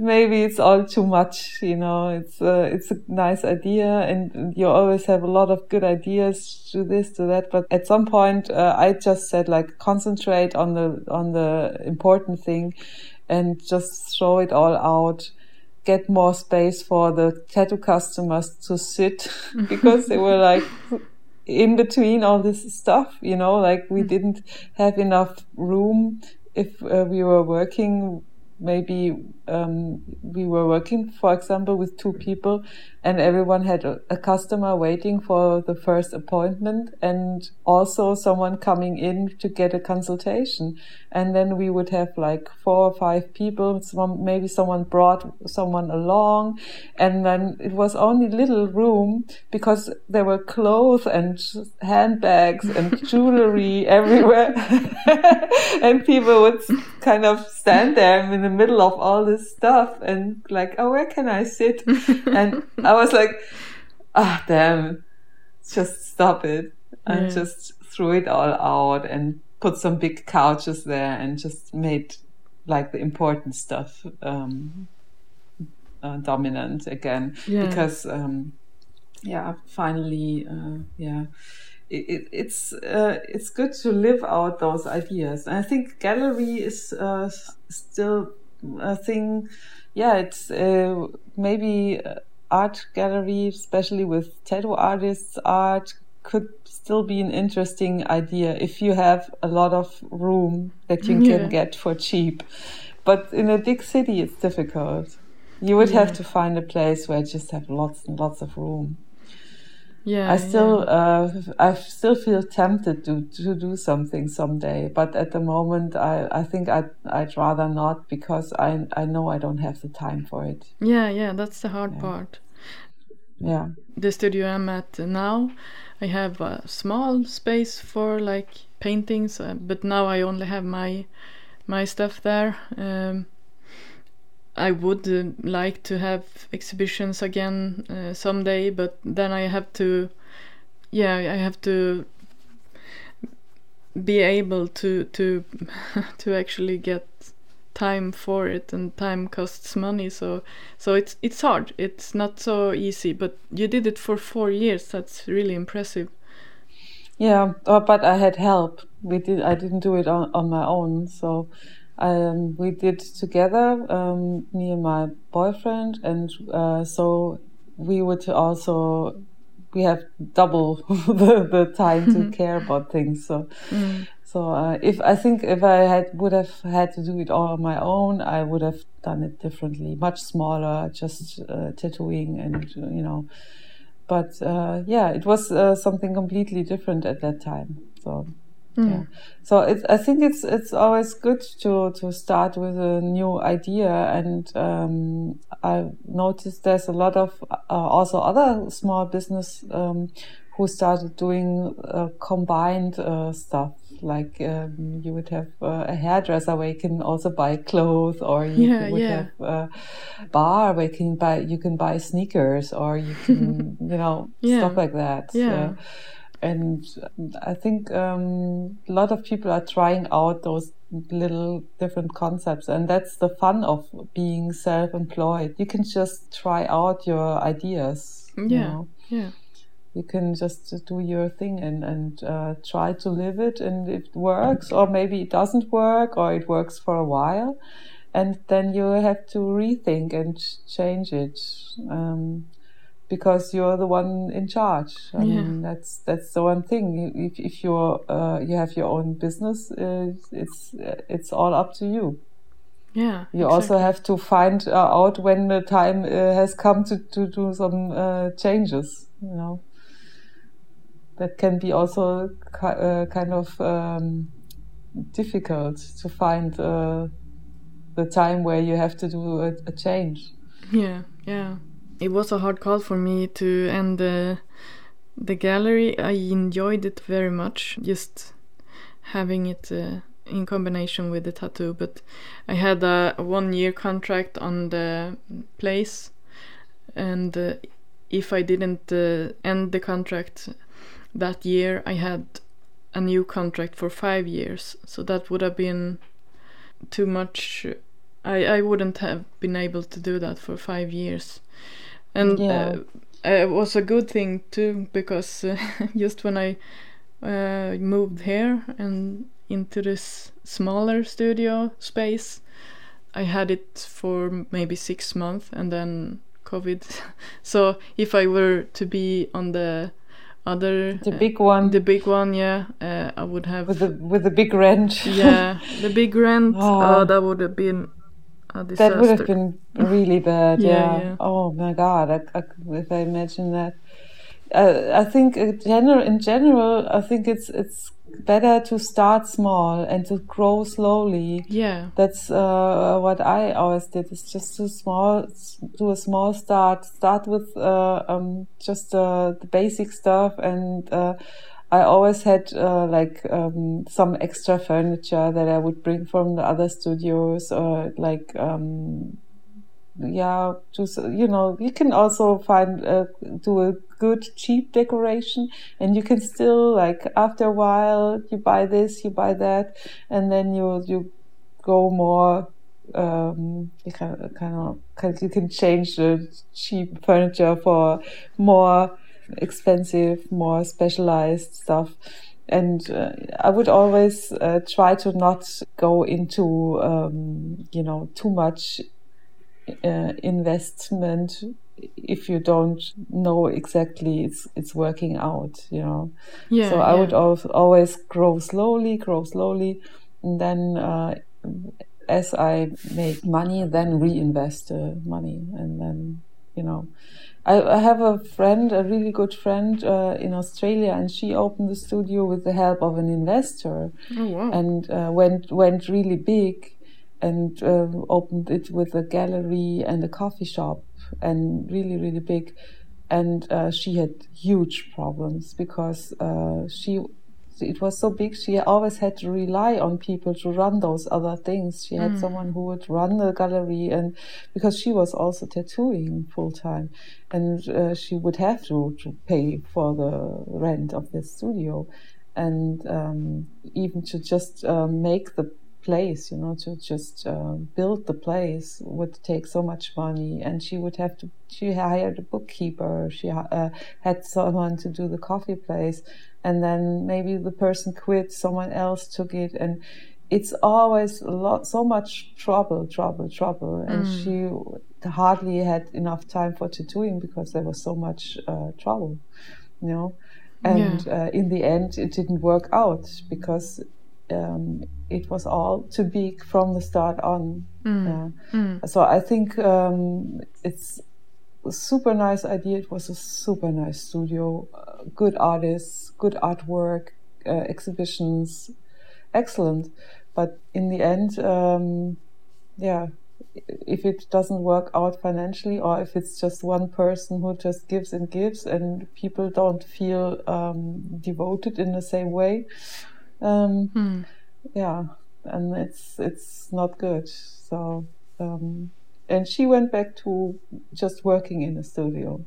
maybe it's all too much you know it's uh, it's a nice idea and you always have a lot of good ideas to this to that but at some point uh, i just said like concentrate on the on the important thing and just throw it all out get more space for the tattoo customers to sit [laughs] because they were like in between all this stuff you know like we didn't have enough room if uh, we were working maybe um, we were working for example with two people and everyone had a, a customer waiting for the first appointment and also someone coming in to get a consultation. And then we would have like four or five people some, maybe someone brought someone along. And then it was only little room because there were clothes and handbags and [laughs] jewelry everywhere. [laughs] And people would kind of stand there in the middle of all this stuff and like oh where can i sit? [laughs] And i was like ah damn. Just stop it. And Yeah. just threw it all out and put some big couches there and just made like the important stuff um, uh, dominant again. Yeah. because um, yeah finally uh, yeah. It, it, it's uh, it's good to live out those ideas. And i think gallery is uh, still a thing. Yeah it's uh, maybe uh, art gallery especially with tattoo artists art could still be an interesting idea if you have a lot of room that you Yeah. can get for cheap but in a big city it's difficult you would have to find a place where you just have lots and lots of room yeah I still, yeah. uh, I still feel tempted to to do something someday, but at the moment, I I think I'd I'd rather not because I I know I don't have the time for it. yeah yeah that's the hard Yeah. part Yeah, the studio I'm at now, I have a small space for like paintings, uh, but now I only have my my stuff there. Um, I would uh, like to have exhibitions again uh, someday, but then I have to, yeah, I have to be able to to [laughs] to actually get time for it and time costs money so so it's it's hard it's not so easy but you did it for four years that's really impressive Yeah, uh, but I had help. We did. I didn't do it on, on my own. So um, we did together, um, me and my boyfriend, and uh, so we would also we have double [laughs] the, the time to [laughs] care about things. So, mm. So uh, if I think if I had would have had to do it all on my own, I would have done it differently, much smaller, just uh, tattooing and you know. But uh, yeah, it was uh, something completely different at that time. So. Mm. Yeah. So it's, I think it's it's always good to to start with a new idea, and um, I noticed there's a lot of uh, also other small business um, who started doing uh, combined uh, stuff. Like um, you would have uh, a hairdresser where you can also buy clothes, or you yeah, would yeah. have a bar where you can buy you can buy sneakers, or you can [laughs] you know Yeah. stuff like that. Yeah. And I think um, a lot of people are trying out those little different concepts, and that's the fun of being self-employed. You can just try out your ideas. you Yeah. know Yeah. You can just do your thing and and uh, try to live it and it works or maybe it doesn't work or it works for a while and then you have to rethink and change it um, because you're the one in charge I Yeah. mean that's that's the one thing if, if you're uh, you have your own business uh, it's it's all up to you Yeah. you also have to find uh, out when the time uh, has come to, to do some uh, changes, you know. That can be also uh, kind of um, difficult to find uh, the time where you have to do a, a change. Yeah, yeah. It was a hard call for me to end the the gallery. I enjoyed it very much, just having it uh, in combination with the tattoo. But I had a one year contract on the place, and uh, if I didn't uh, end the contract that year, I had a new contract for five years. So that would have been too much. I, I wouldn't have been able to do that for five years. And Yeah. uh, it was a good thing too, because uh, [laughs] just when I uh, moved here and into this smaller studio space, I had it for maybe six months and then COVID. [laughs] so if I were to be on the other, The uh, big one the big one, yeah, uh, I would have with the with the big rent. [laughs] yeah, the big rent. [laughs] Oh. Oh, that would have been a disaster. that would have been really [laughs] bad. Yeah, yeah. yeah. Oh my God! I, I, if I imagine that, uh, I think in general, in general, I think it's it's better to start small and to grow slowly. Yeah, That's uh, what I always did. Is just to small, do a small start. Start with uh, um, just uh, the basic stuff, and uh, I always had uh, like um, some extra furniture that I would bring from the other studios, or like um, yeah, just you know, you can also find uh, do a good cheap decoration, and you can still like after a while you buy this, you buy that, and then you you go more. Um, you of, kind of, kind you can change the cheap furniture for more expensive, more specialized stuff. And uh, I would always uh, try to not go into, um, you know, too much uh, investment if you don't know exactly it's it's working out you know yeah. so i yeah. would al- always grow slowly grow slowly and then uh, as i make money then reinvest the money and then you know I, I have a friend a really good friend uh, in australia and she opened the studio with the help of an investor Oh wow. and uh, went went really big and uh, opened it with a gallery and a coffee shop and really really big. And uh, she had huge problems because uh, she it was so big she always had to rely on people to run those other things. She had someone who would run the gallery and because she was also tattooing full time and uh, she would have to, to pay for the rent of the studio. And um, even to just um, make the place, you know, to just uh, build the place would take so much money, and she would have to. She hired a bookkeeper. She uh, had someone to do the coffee place, and then maybe the person quit. Someone else took it, and it's always a lot, so much trouble, trouble, trouble, and mm. she hardly had enough time for tattooing because there was so much uh, trouble, you know. And yeah. uh, in the end, it didn't work out because um, it was all too big from the start on. Mm. Mm. So I think um, it's a super nice idea. It was a super nice studio, uh, good artists, good artwork, uh, exhibitions, excellent. But in the end, um, yeah, if it doesn't work out financially or if it's just one person who just gives and gives and people don't feel um, devoted in the same way um, hmm. yeah and it's it's not good so um, and she went back to just working in a studio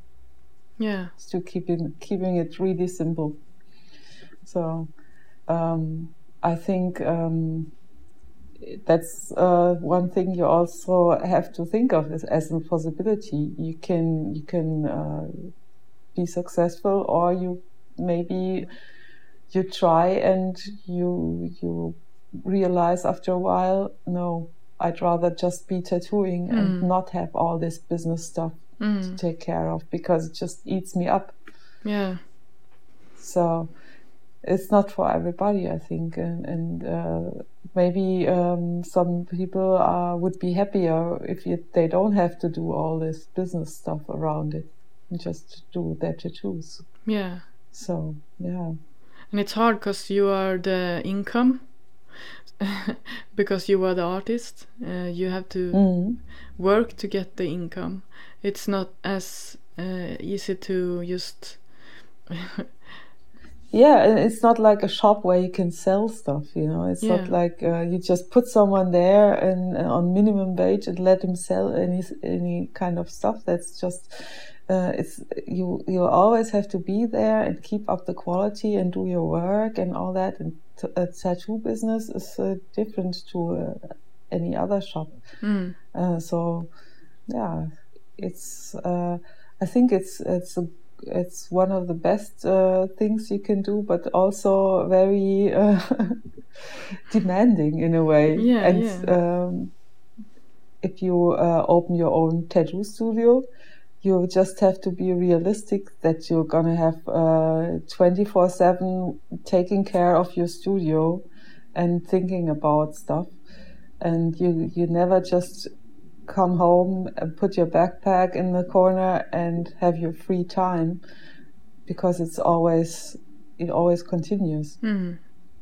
yeah to keeping keeping it really simple so um, i think um, that's uh, one thing you also have to think of as, as a possibility. You can you can uh, be successful, or you maybe you try and you you realize after a while, no, I'd rather just be tattooing mm. and not have all this business stuff mm. to take care of because it just eats me up. Yeah. So it's not for everybody, I think, and, and uh, maybe um, some people uh, would be happier if you, they don't have to do all this business stuff around it and just do their tattoos. Yeah. So yeah. And it's hard because you are the income. [laughs] because you are the artist, uh, you have to mm. work to get the income. It's not as uh, easy to just [laughs] yeah it's not like a shop where you can sell stuff you know it's yeah. not like uh, you just put someone there and uh, on minimum wage and let him sell any any kind of stuff that's just uh, it's you you always have to be there and keep up the quality and do your work and all that and t- a tattoo business is uh, different to uh, any other shop mm. so yeah it's I think it's it's a it's one of the best uh, things you can do, but also very uh, [laughs] demanding in a way. Yeah, and yeah. Um, if you uh, open your own tattoo studio, you just have to be realistic that you're gonna have uh, twenty four seven taking care of your studio and thinking about stuff, and you you never just come home and put your backpack in the corner and have your free time because it's always it always continues. Mm.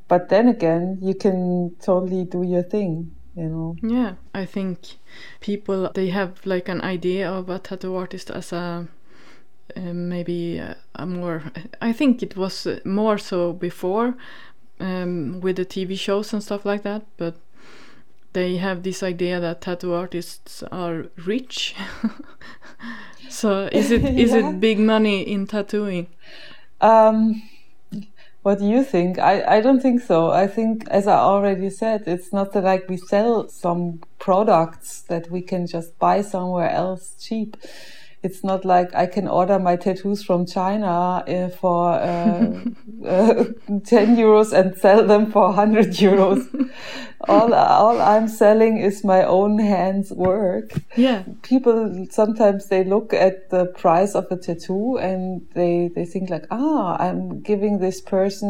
but then again you can totally do your thing you know yeah i think people they have like an idea of a tattoo artist as a uh, maybe a, a, more i think it was more so before um, with the tv shows and stuff like that but they have this idea that tattoo artists are rich. [laughs] so is it [laughs] is yeah. it big money in tattooing? Um, what do you think? I, I don't think so. I think, as I already said, it's not that like we sell some products that we can just buy somewhere else cheap it's not like I can order my tattoos from China uh, for uh, [laughs] uh, 10 euros and sell them for 100 euros. all, all I'm selling is my own hands work. Yeah. People sometimes they look at the price of a tattoo and they, they think like, ah, I'm giving this person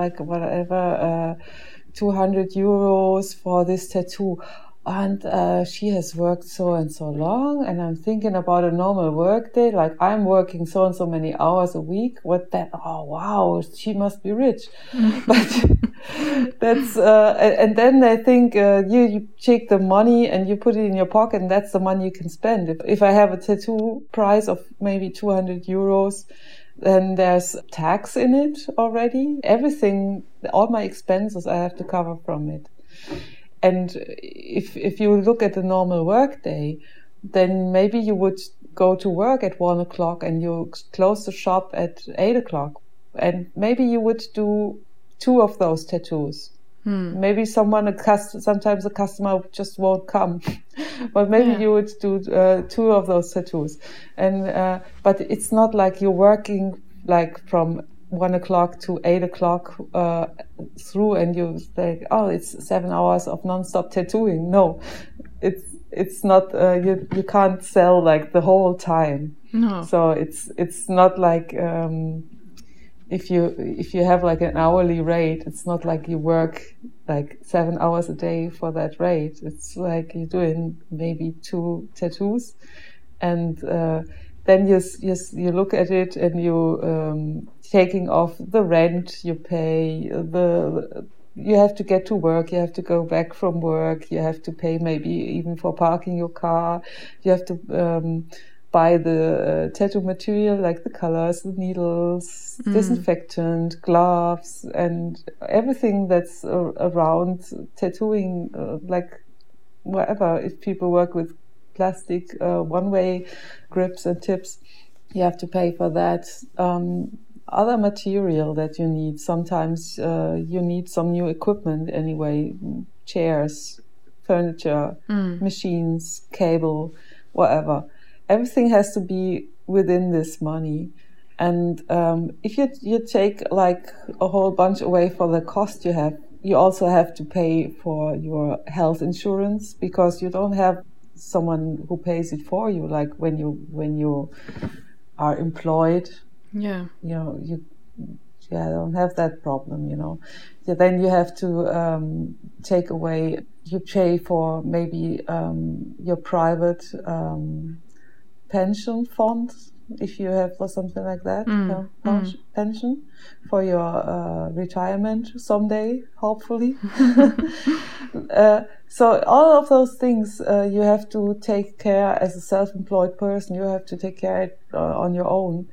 like whatever, uh, 200 euros for this tattoo and uh, she has worked so and so long and i'm thinking about a normal work day like i'm working so and so many hours a week what that oh wow she must be rich. [laughs] [laughs] But that's uh, and then i think uh, you, you take the money and you put it in your pocket and that's the money you can spend. If, if i have a tattoo price of maybe 200 euros then there's tax in it already. Everything all my expenses i have to cover from it and if, if you look at the normal workday, then maybe you would go to work at one o'clock and you close the shop at eight o'clock. And maybe you would do two of those tattoos Hmm. Maybe someone a cust- sometimes a customer just won't come, [laughs] but maybe Yeah. you would do uh, two of those tattoos, and uh, but it's not like you're working like from one o'clock to eight o'clock uh, through, and you think, oh, it's seven hours of non-stop tattooing. No, it's it's not. Uh, you you can't sell like the whole time. No. So it's it's not like um, if you if you have like an hourly rate, it's not like you work like seven hours a day for that rate. It's like you're doing maybe two tattoos, and uh, then you you you look at it and you um, taking off the rent you pay the you have to get to work you have to go back from work you have to pay maybe even for parking your car you have to um, buy the uh, tattoo material like the colors the needles disinfectant gloves and everything that's uh, around tattooing uh, like whatever. if people work with plastic uh, one-way grips and tips you have to pay for that um, other material that you need. Sometimes uh, you need some new equipment anyway chairs furniture machines cable whatever. Everything has to be within this money. And um, if you you take like a whole bunch away for the cost you have, you also have to pay for your health insurance because you don't have someone who pays it for you. Like when you when you are employed, Yeah. you know you yeah don't have that problem you know. Yeah, then you have to um, take away you pay for maybe um, your private um, pension fund if you have or something like that yeah, pen- pension for your uh, retirement someday hopefully. [laughs] [laughs] Uh, so all of those things uh, you have to take care as a self-employed person you have to take care it, uh, on your own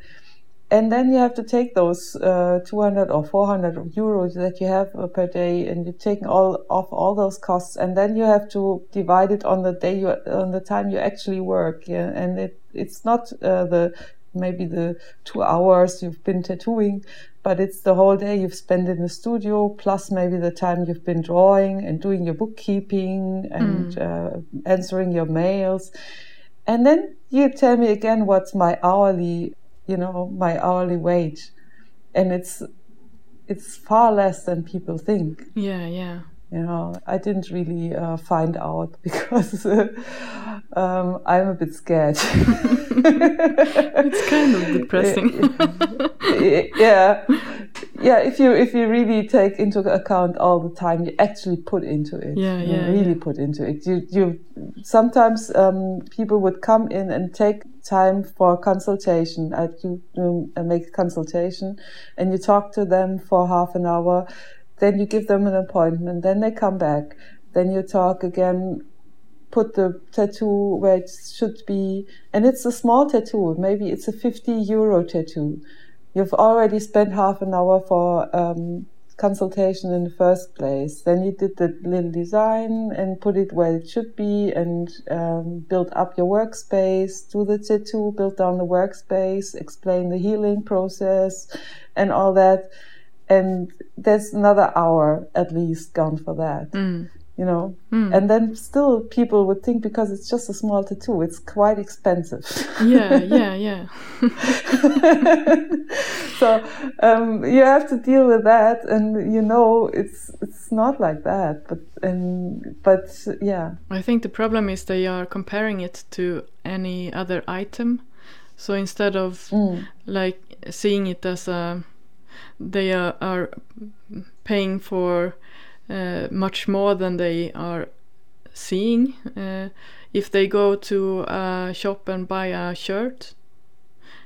and then you have to take those uh, 200 or 400 euros that you have uh, per day and you're taking all off all those costs. And then you have to divide it on the day you on the time you actually work yeah. And it it's not uh, the maybe the two hours you've been tattooing but it's the whole day you've spent in the studio plus maybe the time you've been drawing and doing your bookkeeping and uh, answering your mails. And then you tell me again what's my hourly you know my hourly wage and it's it's far less than people think Yeah. Yeah. you know i didn't really uh, find out [laughs] because uh, um, i'm a bit scared [laughs] It's kind of depressing. [laughs] yeah yeah if you if you really take into account all the time you actually put into it Yeah, you yeah, really yeah. put into it you you sometimes um, people would come in and take time for consultation. I do I make consultation and you talk to them for half an hour. Then you give them an appointment. Then they come back. Then you talk again put the tattoo where it should be. And it's a small tattoo. Maybe it's a 50 euro tattoo. You've already spent half an hour for um, consultation in the first place. Then you did the little design and put it where it should be and um, build up your workspace do the tattoo build down the workspace explain the healing process and all that. And there's another hour at least gone for that you know and then still people would think because it's just a small tattoo it's quite expensive yeah. [laughs] Yeah. Yeah. [laughs] so um, you have to deal with that and you know it's it's not like that but and but yeah I think the problem is they are comparing it to any other item. So instead of like seeing it as a, they are, are paying for uh, much more than they are seeing. Uh, if they go to a shop and buy a shirt,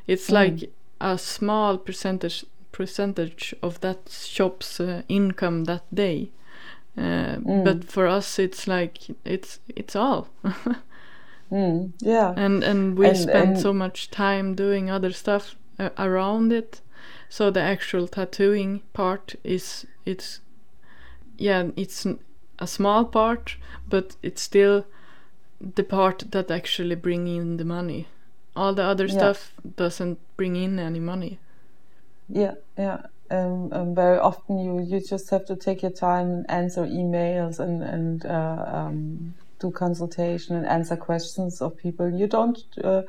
it's like a small percentage percentage of that shop's uh, income that day. Uh, But for us, it's like it's it's all, [laughs] mm, yeah and and we And- spend and- so much time doing other stuff uh, around it. So the actual tattooing part is it's yeah it's n- a small part, but it's still the part that actually bring in the money. All the other Yeah. stuff doesn't bring in any money. yeah yeah Um, um, very often you, you just have to take your time and answer emails and, and uh, um, do consultation and answer questions of people. You don't uh,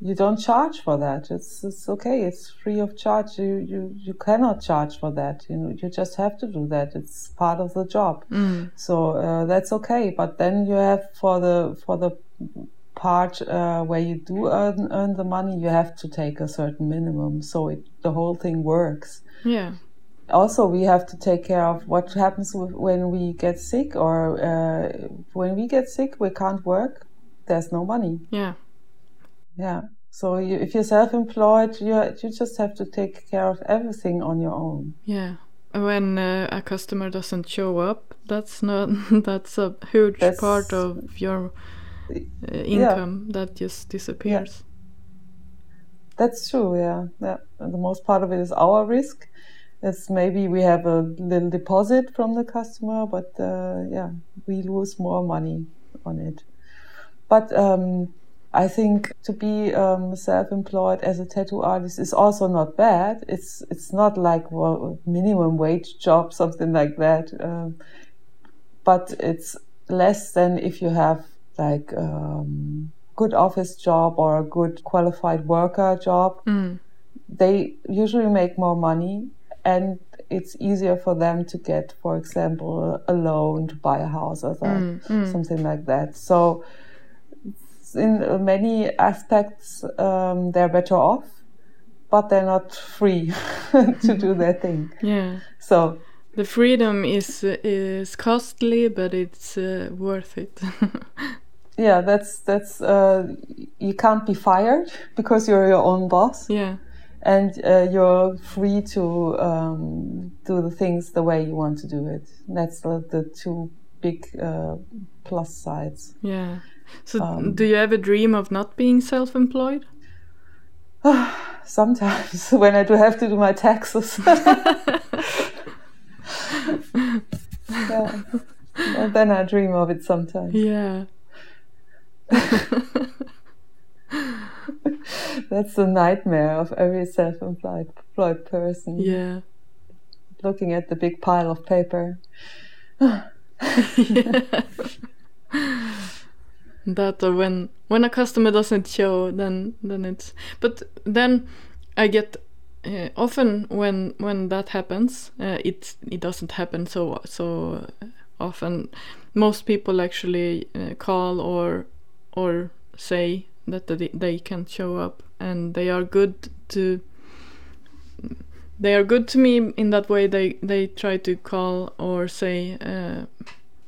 you don't charge for that. It's it's okay. It's free of charge. You you you cannot charge for that. You know you just have to do that. It's part of the job. Mm. So uh, that's okay. But then you have for the for the part uh, where you do earn earn the money, you have to take a certain minimum. So it, the whole thing works. Yeah. Also, we have to take care of what happens when we get sick, or uh, when we get sick, we can't work. There's no money. Yeah. Yeah. So you, if you're self-employed, you you just have to take care of everything on your own. Yeah. When uh, a customer doesn't show up, that's not [laughs] that's a huge That's- part of your uh, income that just disappears. That's true. Yeah. Yeah. The most part of it is our risk. It's maybe we have a little deposit from the customer, but uh, yeah, we lose more money on it. But um, I think to be um, self-employed as a tattoo artist is also not bad. It's it's not like well, minimum wage job, [laughs] something like that. Um, but it's less than if you have like um, good office job or a good qualified worker job. Mm. They usually make more money, and it's easier for them to get, for example, a loan to buy a house or that, Mm, mm. something like that. So in many aspects, um, they're better off, but they're not free [laughs] to do their thing. Yeah. So The freedom is is costly, but it's uh, worth it. [laughs] yeah, that's that's uh, you can't be fired because you're your own boss, yeah. and uh, you're free to um, do the things the way you want to do it. That's the, the two big uh, plus sides. Yeah. So, Um, do you ever dream of not being self-employed? [sighs] Sometimes [laughs] when I do have to do my taxes. [laughs] yeah. And then I dream of it sometimes. Yeah. [laughs] That's the nightmare of every self-employed employed person. Yeah. Looking at the big pile of paper. That when when a customer doesn't show then then it's but then i get uh, often when when that happens uh, it it doesn't happen so so often. Most people actually uh, call or or say that they, they can't show up and they are good to they are good to me in that way they they try to call or say uh,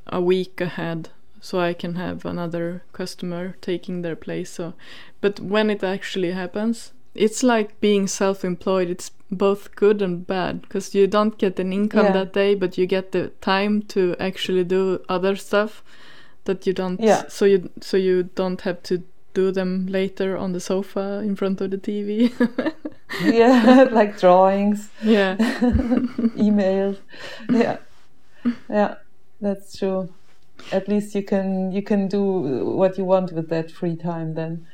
a week ahead so I can have another customer taking their place. So, but when it actually happens, it's like being self-employed. It's both good and bad because you don't get an income Yeah. that day, but you get the time to actually do other stuff that you don't. Yeah. So you so you don't have to do them later on the sofa in front of the TV. [laughs] yeah, [laughs] like drawings, yeah. [laughs] emails. Yeah. Yeah, that's true. At least you can you can do what you want with that free time then.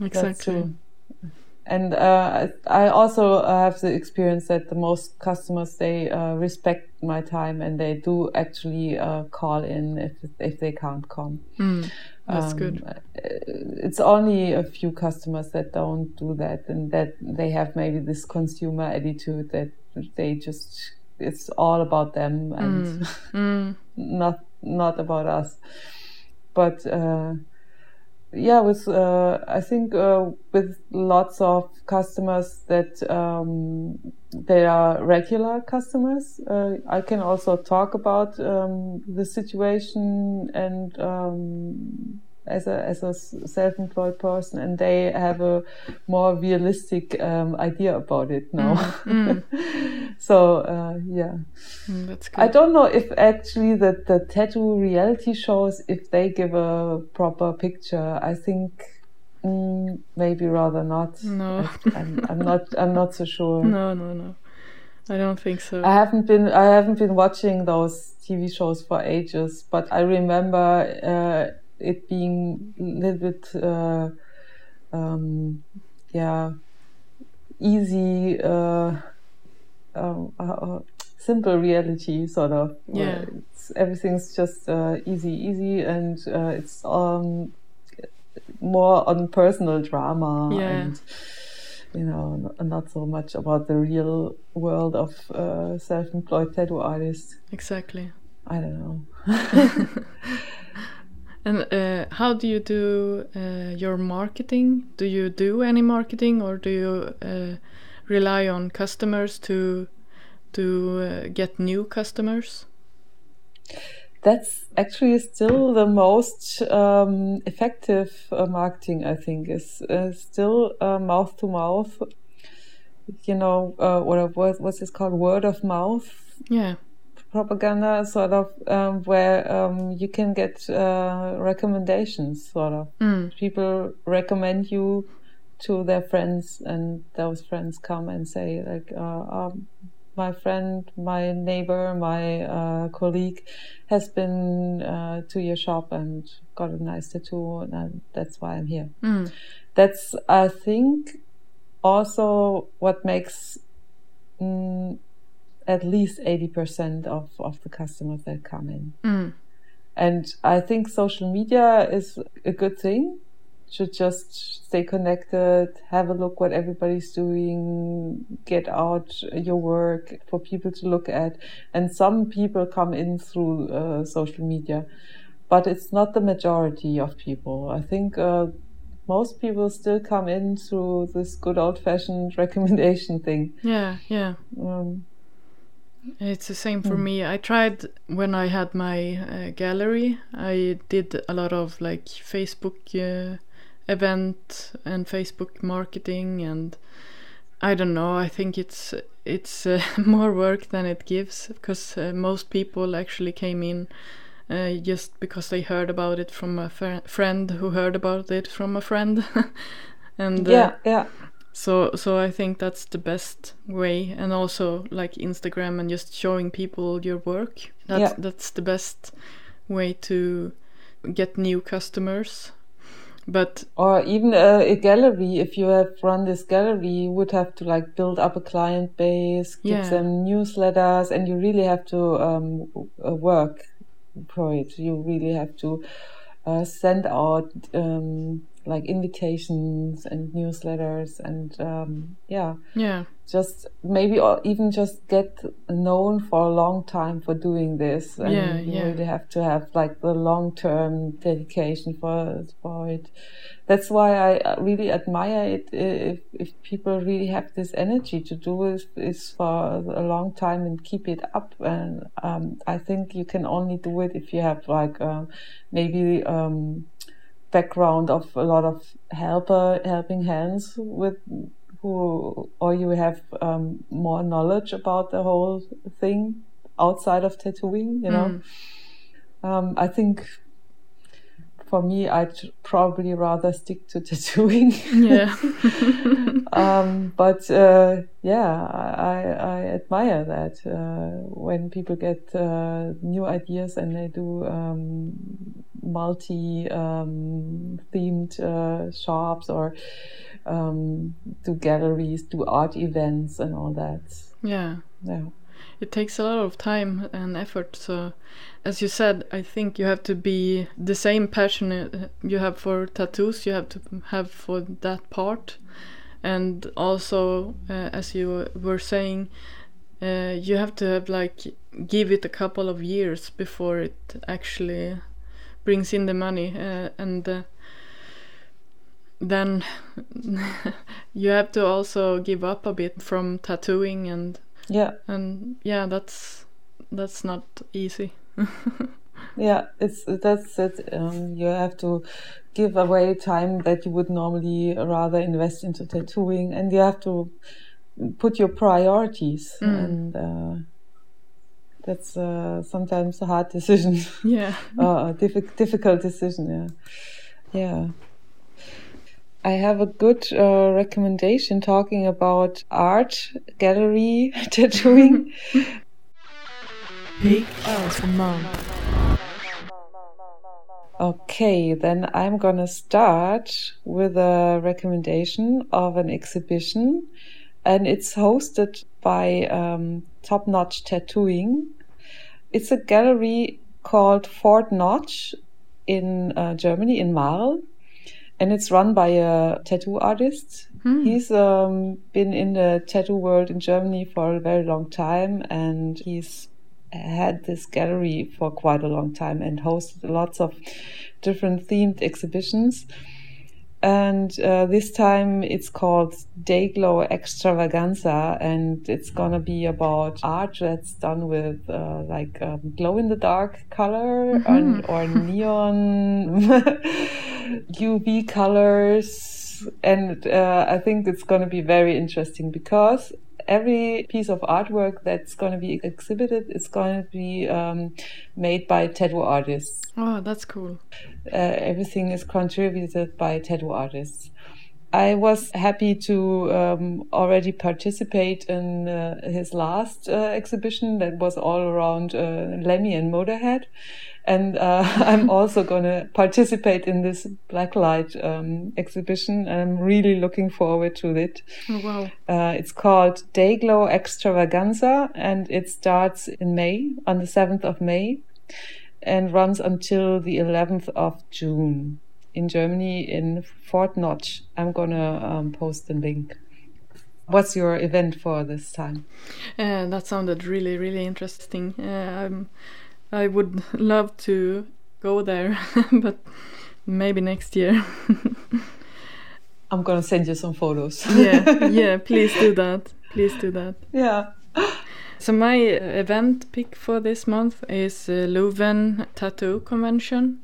Exactly. And uh, I I also uh, have the experience that the most customers they uh, respect my time and they do actually uh, call in if if they can't come. Mm, that's Um, good. uh, It's only a few customers that don't do that and that they have maybe this consumer attitude that they just it's all about them and Mm, [laughs] not not about us. But uh, yeah, with uh, I think uh, with lots of customers that um, they are regular customers. Uh, I can also talk about um, the situation and um, as a as a self-employed person, and they have a more realistic um, idea about it now. [laughs] so uh, yeah. mm, that's good. I don't know if actually the, the tattoo reality shows if they give a proper picture. I think mm, maybe rather not. No. I, am I'm not. I'm not so sure. [laughs] No, no, no. I don't think so. I haven't been. I haven't been watching those TV shows for ages, but I remember uh, it being a little bit, uh, um, yeah, easy. Uh, um, a simple reality, sort of. Yeah. everything's just uh, easy, easy, and uh, it's um, more on personal drama. Yeah. And, you know, not so much about the real world of uh, self-employed tattoo artists. Exactly. I don't know. [laughs] [laughs] and uh, how do you do uh, your marketing? Do you do any marketing, or do you uh, rely on customers to to uh, get new customers? That's actually still the most um, effective uh, marketing, I think, is uh, still mouth to mouth. You know, what what what's this called? Word of mouth. Yeah propaganda sort of um, where um, you can get uh, recommendations sort of mm. people recommend you to their friends and those friends come and say like uh, um, my friend my neighbor my uh, colleague has been uh, to your shop and got a nice tattoo and that's why i'm here mm. that's i think also what makes mm, at least 80% of, of the customers that come in. Mm. And I think social media is a good thing. Should just stay connected, have a look what everybody's doing, get out your work for people to look at. And some people come in through uh, social media, but it's not the majority of people. I think uh, most people still come in through this good old fashioned [laughs] recommendation thing. Yeah, yeah. Um, it's the same for mm. me. I tried when I had my uh, gallery. I did a lot of like Facebook uh, event and Facebook marketing, and I don't know. I think it's it's uh, [laughs] more work than it gives because uh, most people actually came in uh, just because they heard about it from a friend who heard about it from a friend, [laughs] and uh, yeah, yeah so so i think that's the best way. And also like instagram and just showing people your work. That's yeah. that's the best way to get new customers. But or even a, a, gallery. If you have run this gallery you would have to like build up a client base give yeah. them newsletters and you really have to um, uh, work for it. You really have to uh, send out um, like invitations and newsletters and um, yeah. Yeah. Just maybe or even just get known for a long time for doing this. And yeah, you yeah. really have to have like the long term dedication for for it. That's why I uh, really admire it if, if people really have this energy to do it is for a long time and keep it up. And um, I think you can only do it if you have like uh, maybe um, background of a lot of helper helping hands with who or you have um, more knowledge about the whole thing outside of tattooing you know mm. um, i think for me i'd probably rather stick to tattooing yeah [laughs] um, but uh, yeah I, I admire that uh, when people get uh, new ideas and they do um, multi um, themed uh, shops or um, do galleries, do art events, and all that. Yeah. Yeah. It takes a lot of time and effort. So, as you said, I think you have to be the same passion you have for tattoos, you have to have for that part. And also, uh, as you were saying, uh, you have to have like give it a couple of years before it actually brings in the money uh, and uh, then [laughs] you have to also give up a bit from tattooing and yeah and yeah that's that's not easy [laughs] yeah it's that's it um, you have to give away time that you would normally rather invest into tattooing and you have to put your priorities mm. and uh, that's uh, sometimes a hard decision. [laughs] Yeah. uh, a diff- difficult decision. Yeah. Yeah. I have a good uh, recommendation talking about art, gallery, [laughs] tattooing. Of the month. Okay, then I'm gonna start with a recommendation of an exhibition, and it's hosted by um, Top Notch Tattooing. It's a gallery called Fort Notch in uh, Germany, in Marl, and it's run by a tattoo artist. Hmm. He's um, been in the tattoo world in Germany for a very long time, and he's had this gallery for quite a long time and hosted lots of different themed exhibitions. And uh, this time it's called Dayglow Extravaganza, and it's gonna be about art that's done with uh, like um, glow in the dark color and, or neon [laughs] UV colors. And uh, I think it's gonna be very interesting because every piece of artwork that's going to be exhibited is going to be um, made by tattoo artists. Oh, that's cool. Uh, everything is contributed by tattoo artists. I was happy to um, already participate in uh, his last uh, exhibition that was all around uh, Lemmy and Motorhead. And uh, [laughs] I'm also going to participate in this Blacklight um, exhibition. I'm really looking forward to it. Oh, wow. Uh, it's called Dayglow Extravaganza and it starts in May, on the 7th of May, and runs until the 11th of June in Germany in Fort Notch. I'm gonna um, post the link. What's your event for this time? Uh, that sounded really, really interesting. Uh, I'm, I would [laughs] love to go there, [laughs] but maybe next year. I'm gonna send you some photos. [laughs] yeah, yeah, please do that. Please do that. Yeah. So my event pick for this month is uh, Leuven Tattoo Convention.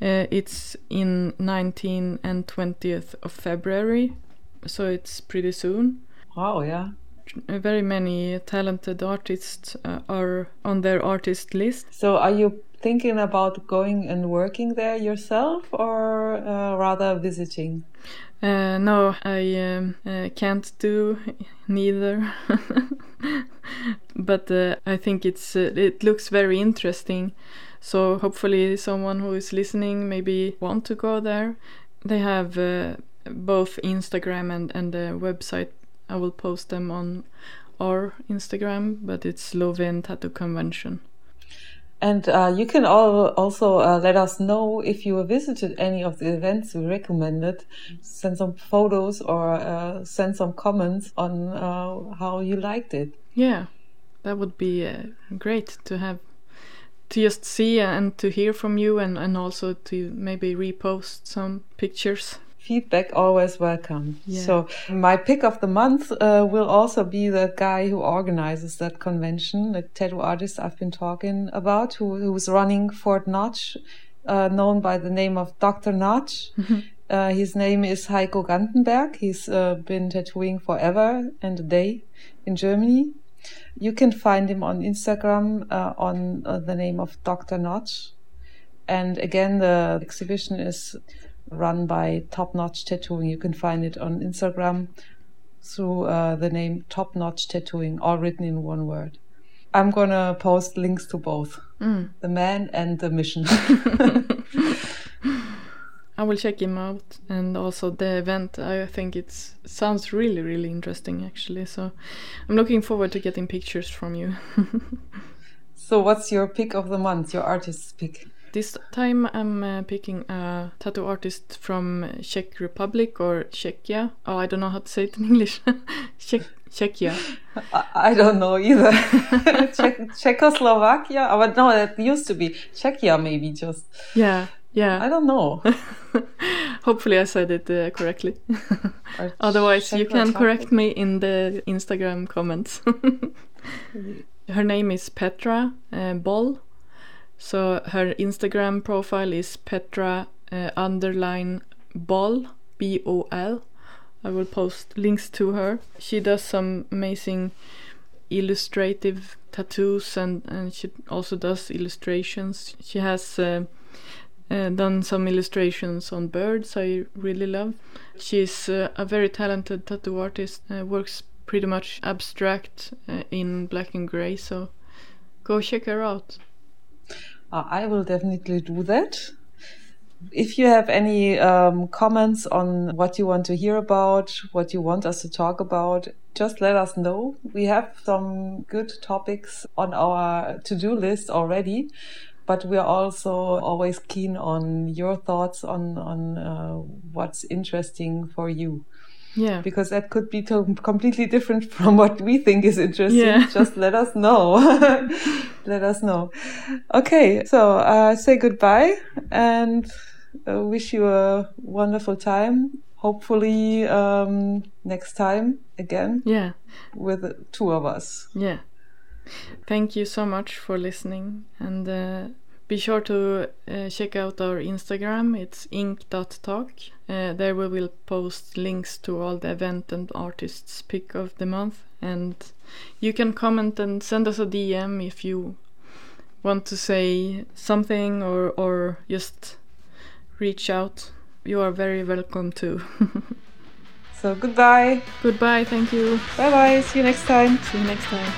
Uh, it's in 19th and 20th of February, so it's pretty soon. Wow, yeah. Very many talented artists uh, are on their artist list. So are you thinking about going and working there yourself or uh, rather visiting? Uh, no, I um, uh, can't do neither. [laughs] but uh, I think it's uh, it looks very interesting. So hopefully, someone who is listening maybe want to go there. They have uh, both Instagram and and the website. I will post them on our Instagram, but it's Leuven Tattoo Convention. And uh, you can all also uh, let us know if you visited any of the events we recommended. Send some photos or uh, send some comments on uh, how you liked it. Yeah, that would be uh, great to have to just see and to hear from you, and, and also to maybe repost some pictures. Feedback always welcome. Yeah. So my pick of the month uh, will also be the guy who organizes that convention, the tattoo artist I've been talking about, who who's running Fort Notch, uh, known by the name of Dr. Notch. Uh, his name is Heiko Gantenberg. He's uh, been tattooing forever and a day in Germany. You can find him on Instagram uh, on uh, the name of Dr. Notch. And again, the exhibition is run by Top Notch Tattooing. You can find it on Instagram through uh, the name Top Notch Tattooing, all written in one word. I'm gonna post links to both Mm. the man and the mission. [laughs] [laughs] I will check him out, and also the event. I think it sounds really, really interesting, actually. So I'm looking forward to getting pictures from you. [laughs] so, what's your pick of the month? Your artist's pick? This time I'm uh, picking a tattoo artist from Czech Republic or Czechia. Oh, I don't know how to say it in English. [laughs] Czech Czechia. I, I don't know either. [laughs] Czech, Czechoslovakia? Oh, but no, that used to be Czechia, maybe just. Yeah, yeah. I don't know. [laughs] Hopefully I said it uh, correctly. Otherwise, you can correct me in the Instagram comments. her name is Petra uh, Boll. So her Instagram profile is Petra uh, underline Boll B O L. I will post links to her. She does some amazing illustrative tattoos and, and she also does illustrations. She has uh, uh, done some illustrations on birds I really love. She's uh, a very talented tattoo artist, uh, works pretty much abstract in black and gray, so go check her out. I will definitely do that. If you have any um, comments on what you want to hear about, what you want us to talk about, just let us know. We have some good topics on our to do list already, but we're also always keen on your thoughts on, on uh, what's interesting for you. Yeah. Because that could be completely different [laughs] from what we think is interesting. Yeah. Just let us know. [laughs] let us know. Okay. So, uh, say goodbye and uh, wish you a wonderful time. Hopefully, um, next time again. Yeah. With two of us. Yeah. Thank you so much for listening and uh, be sure to uh, check out our Instagram. It's ink.talk. Uh, there we will post links to all the event and artists pick of the month. And you can comment and send us a DM if you want to say something or, or just reach out. You are very welcome too. [laughs] so goodbye. Goodbye. Thank you. Bye bye. See you next time. See you next time.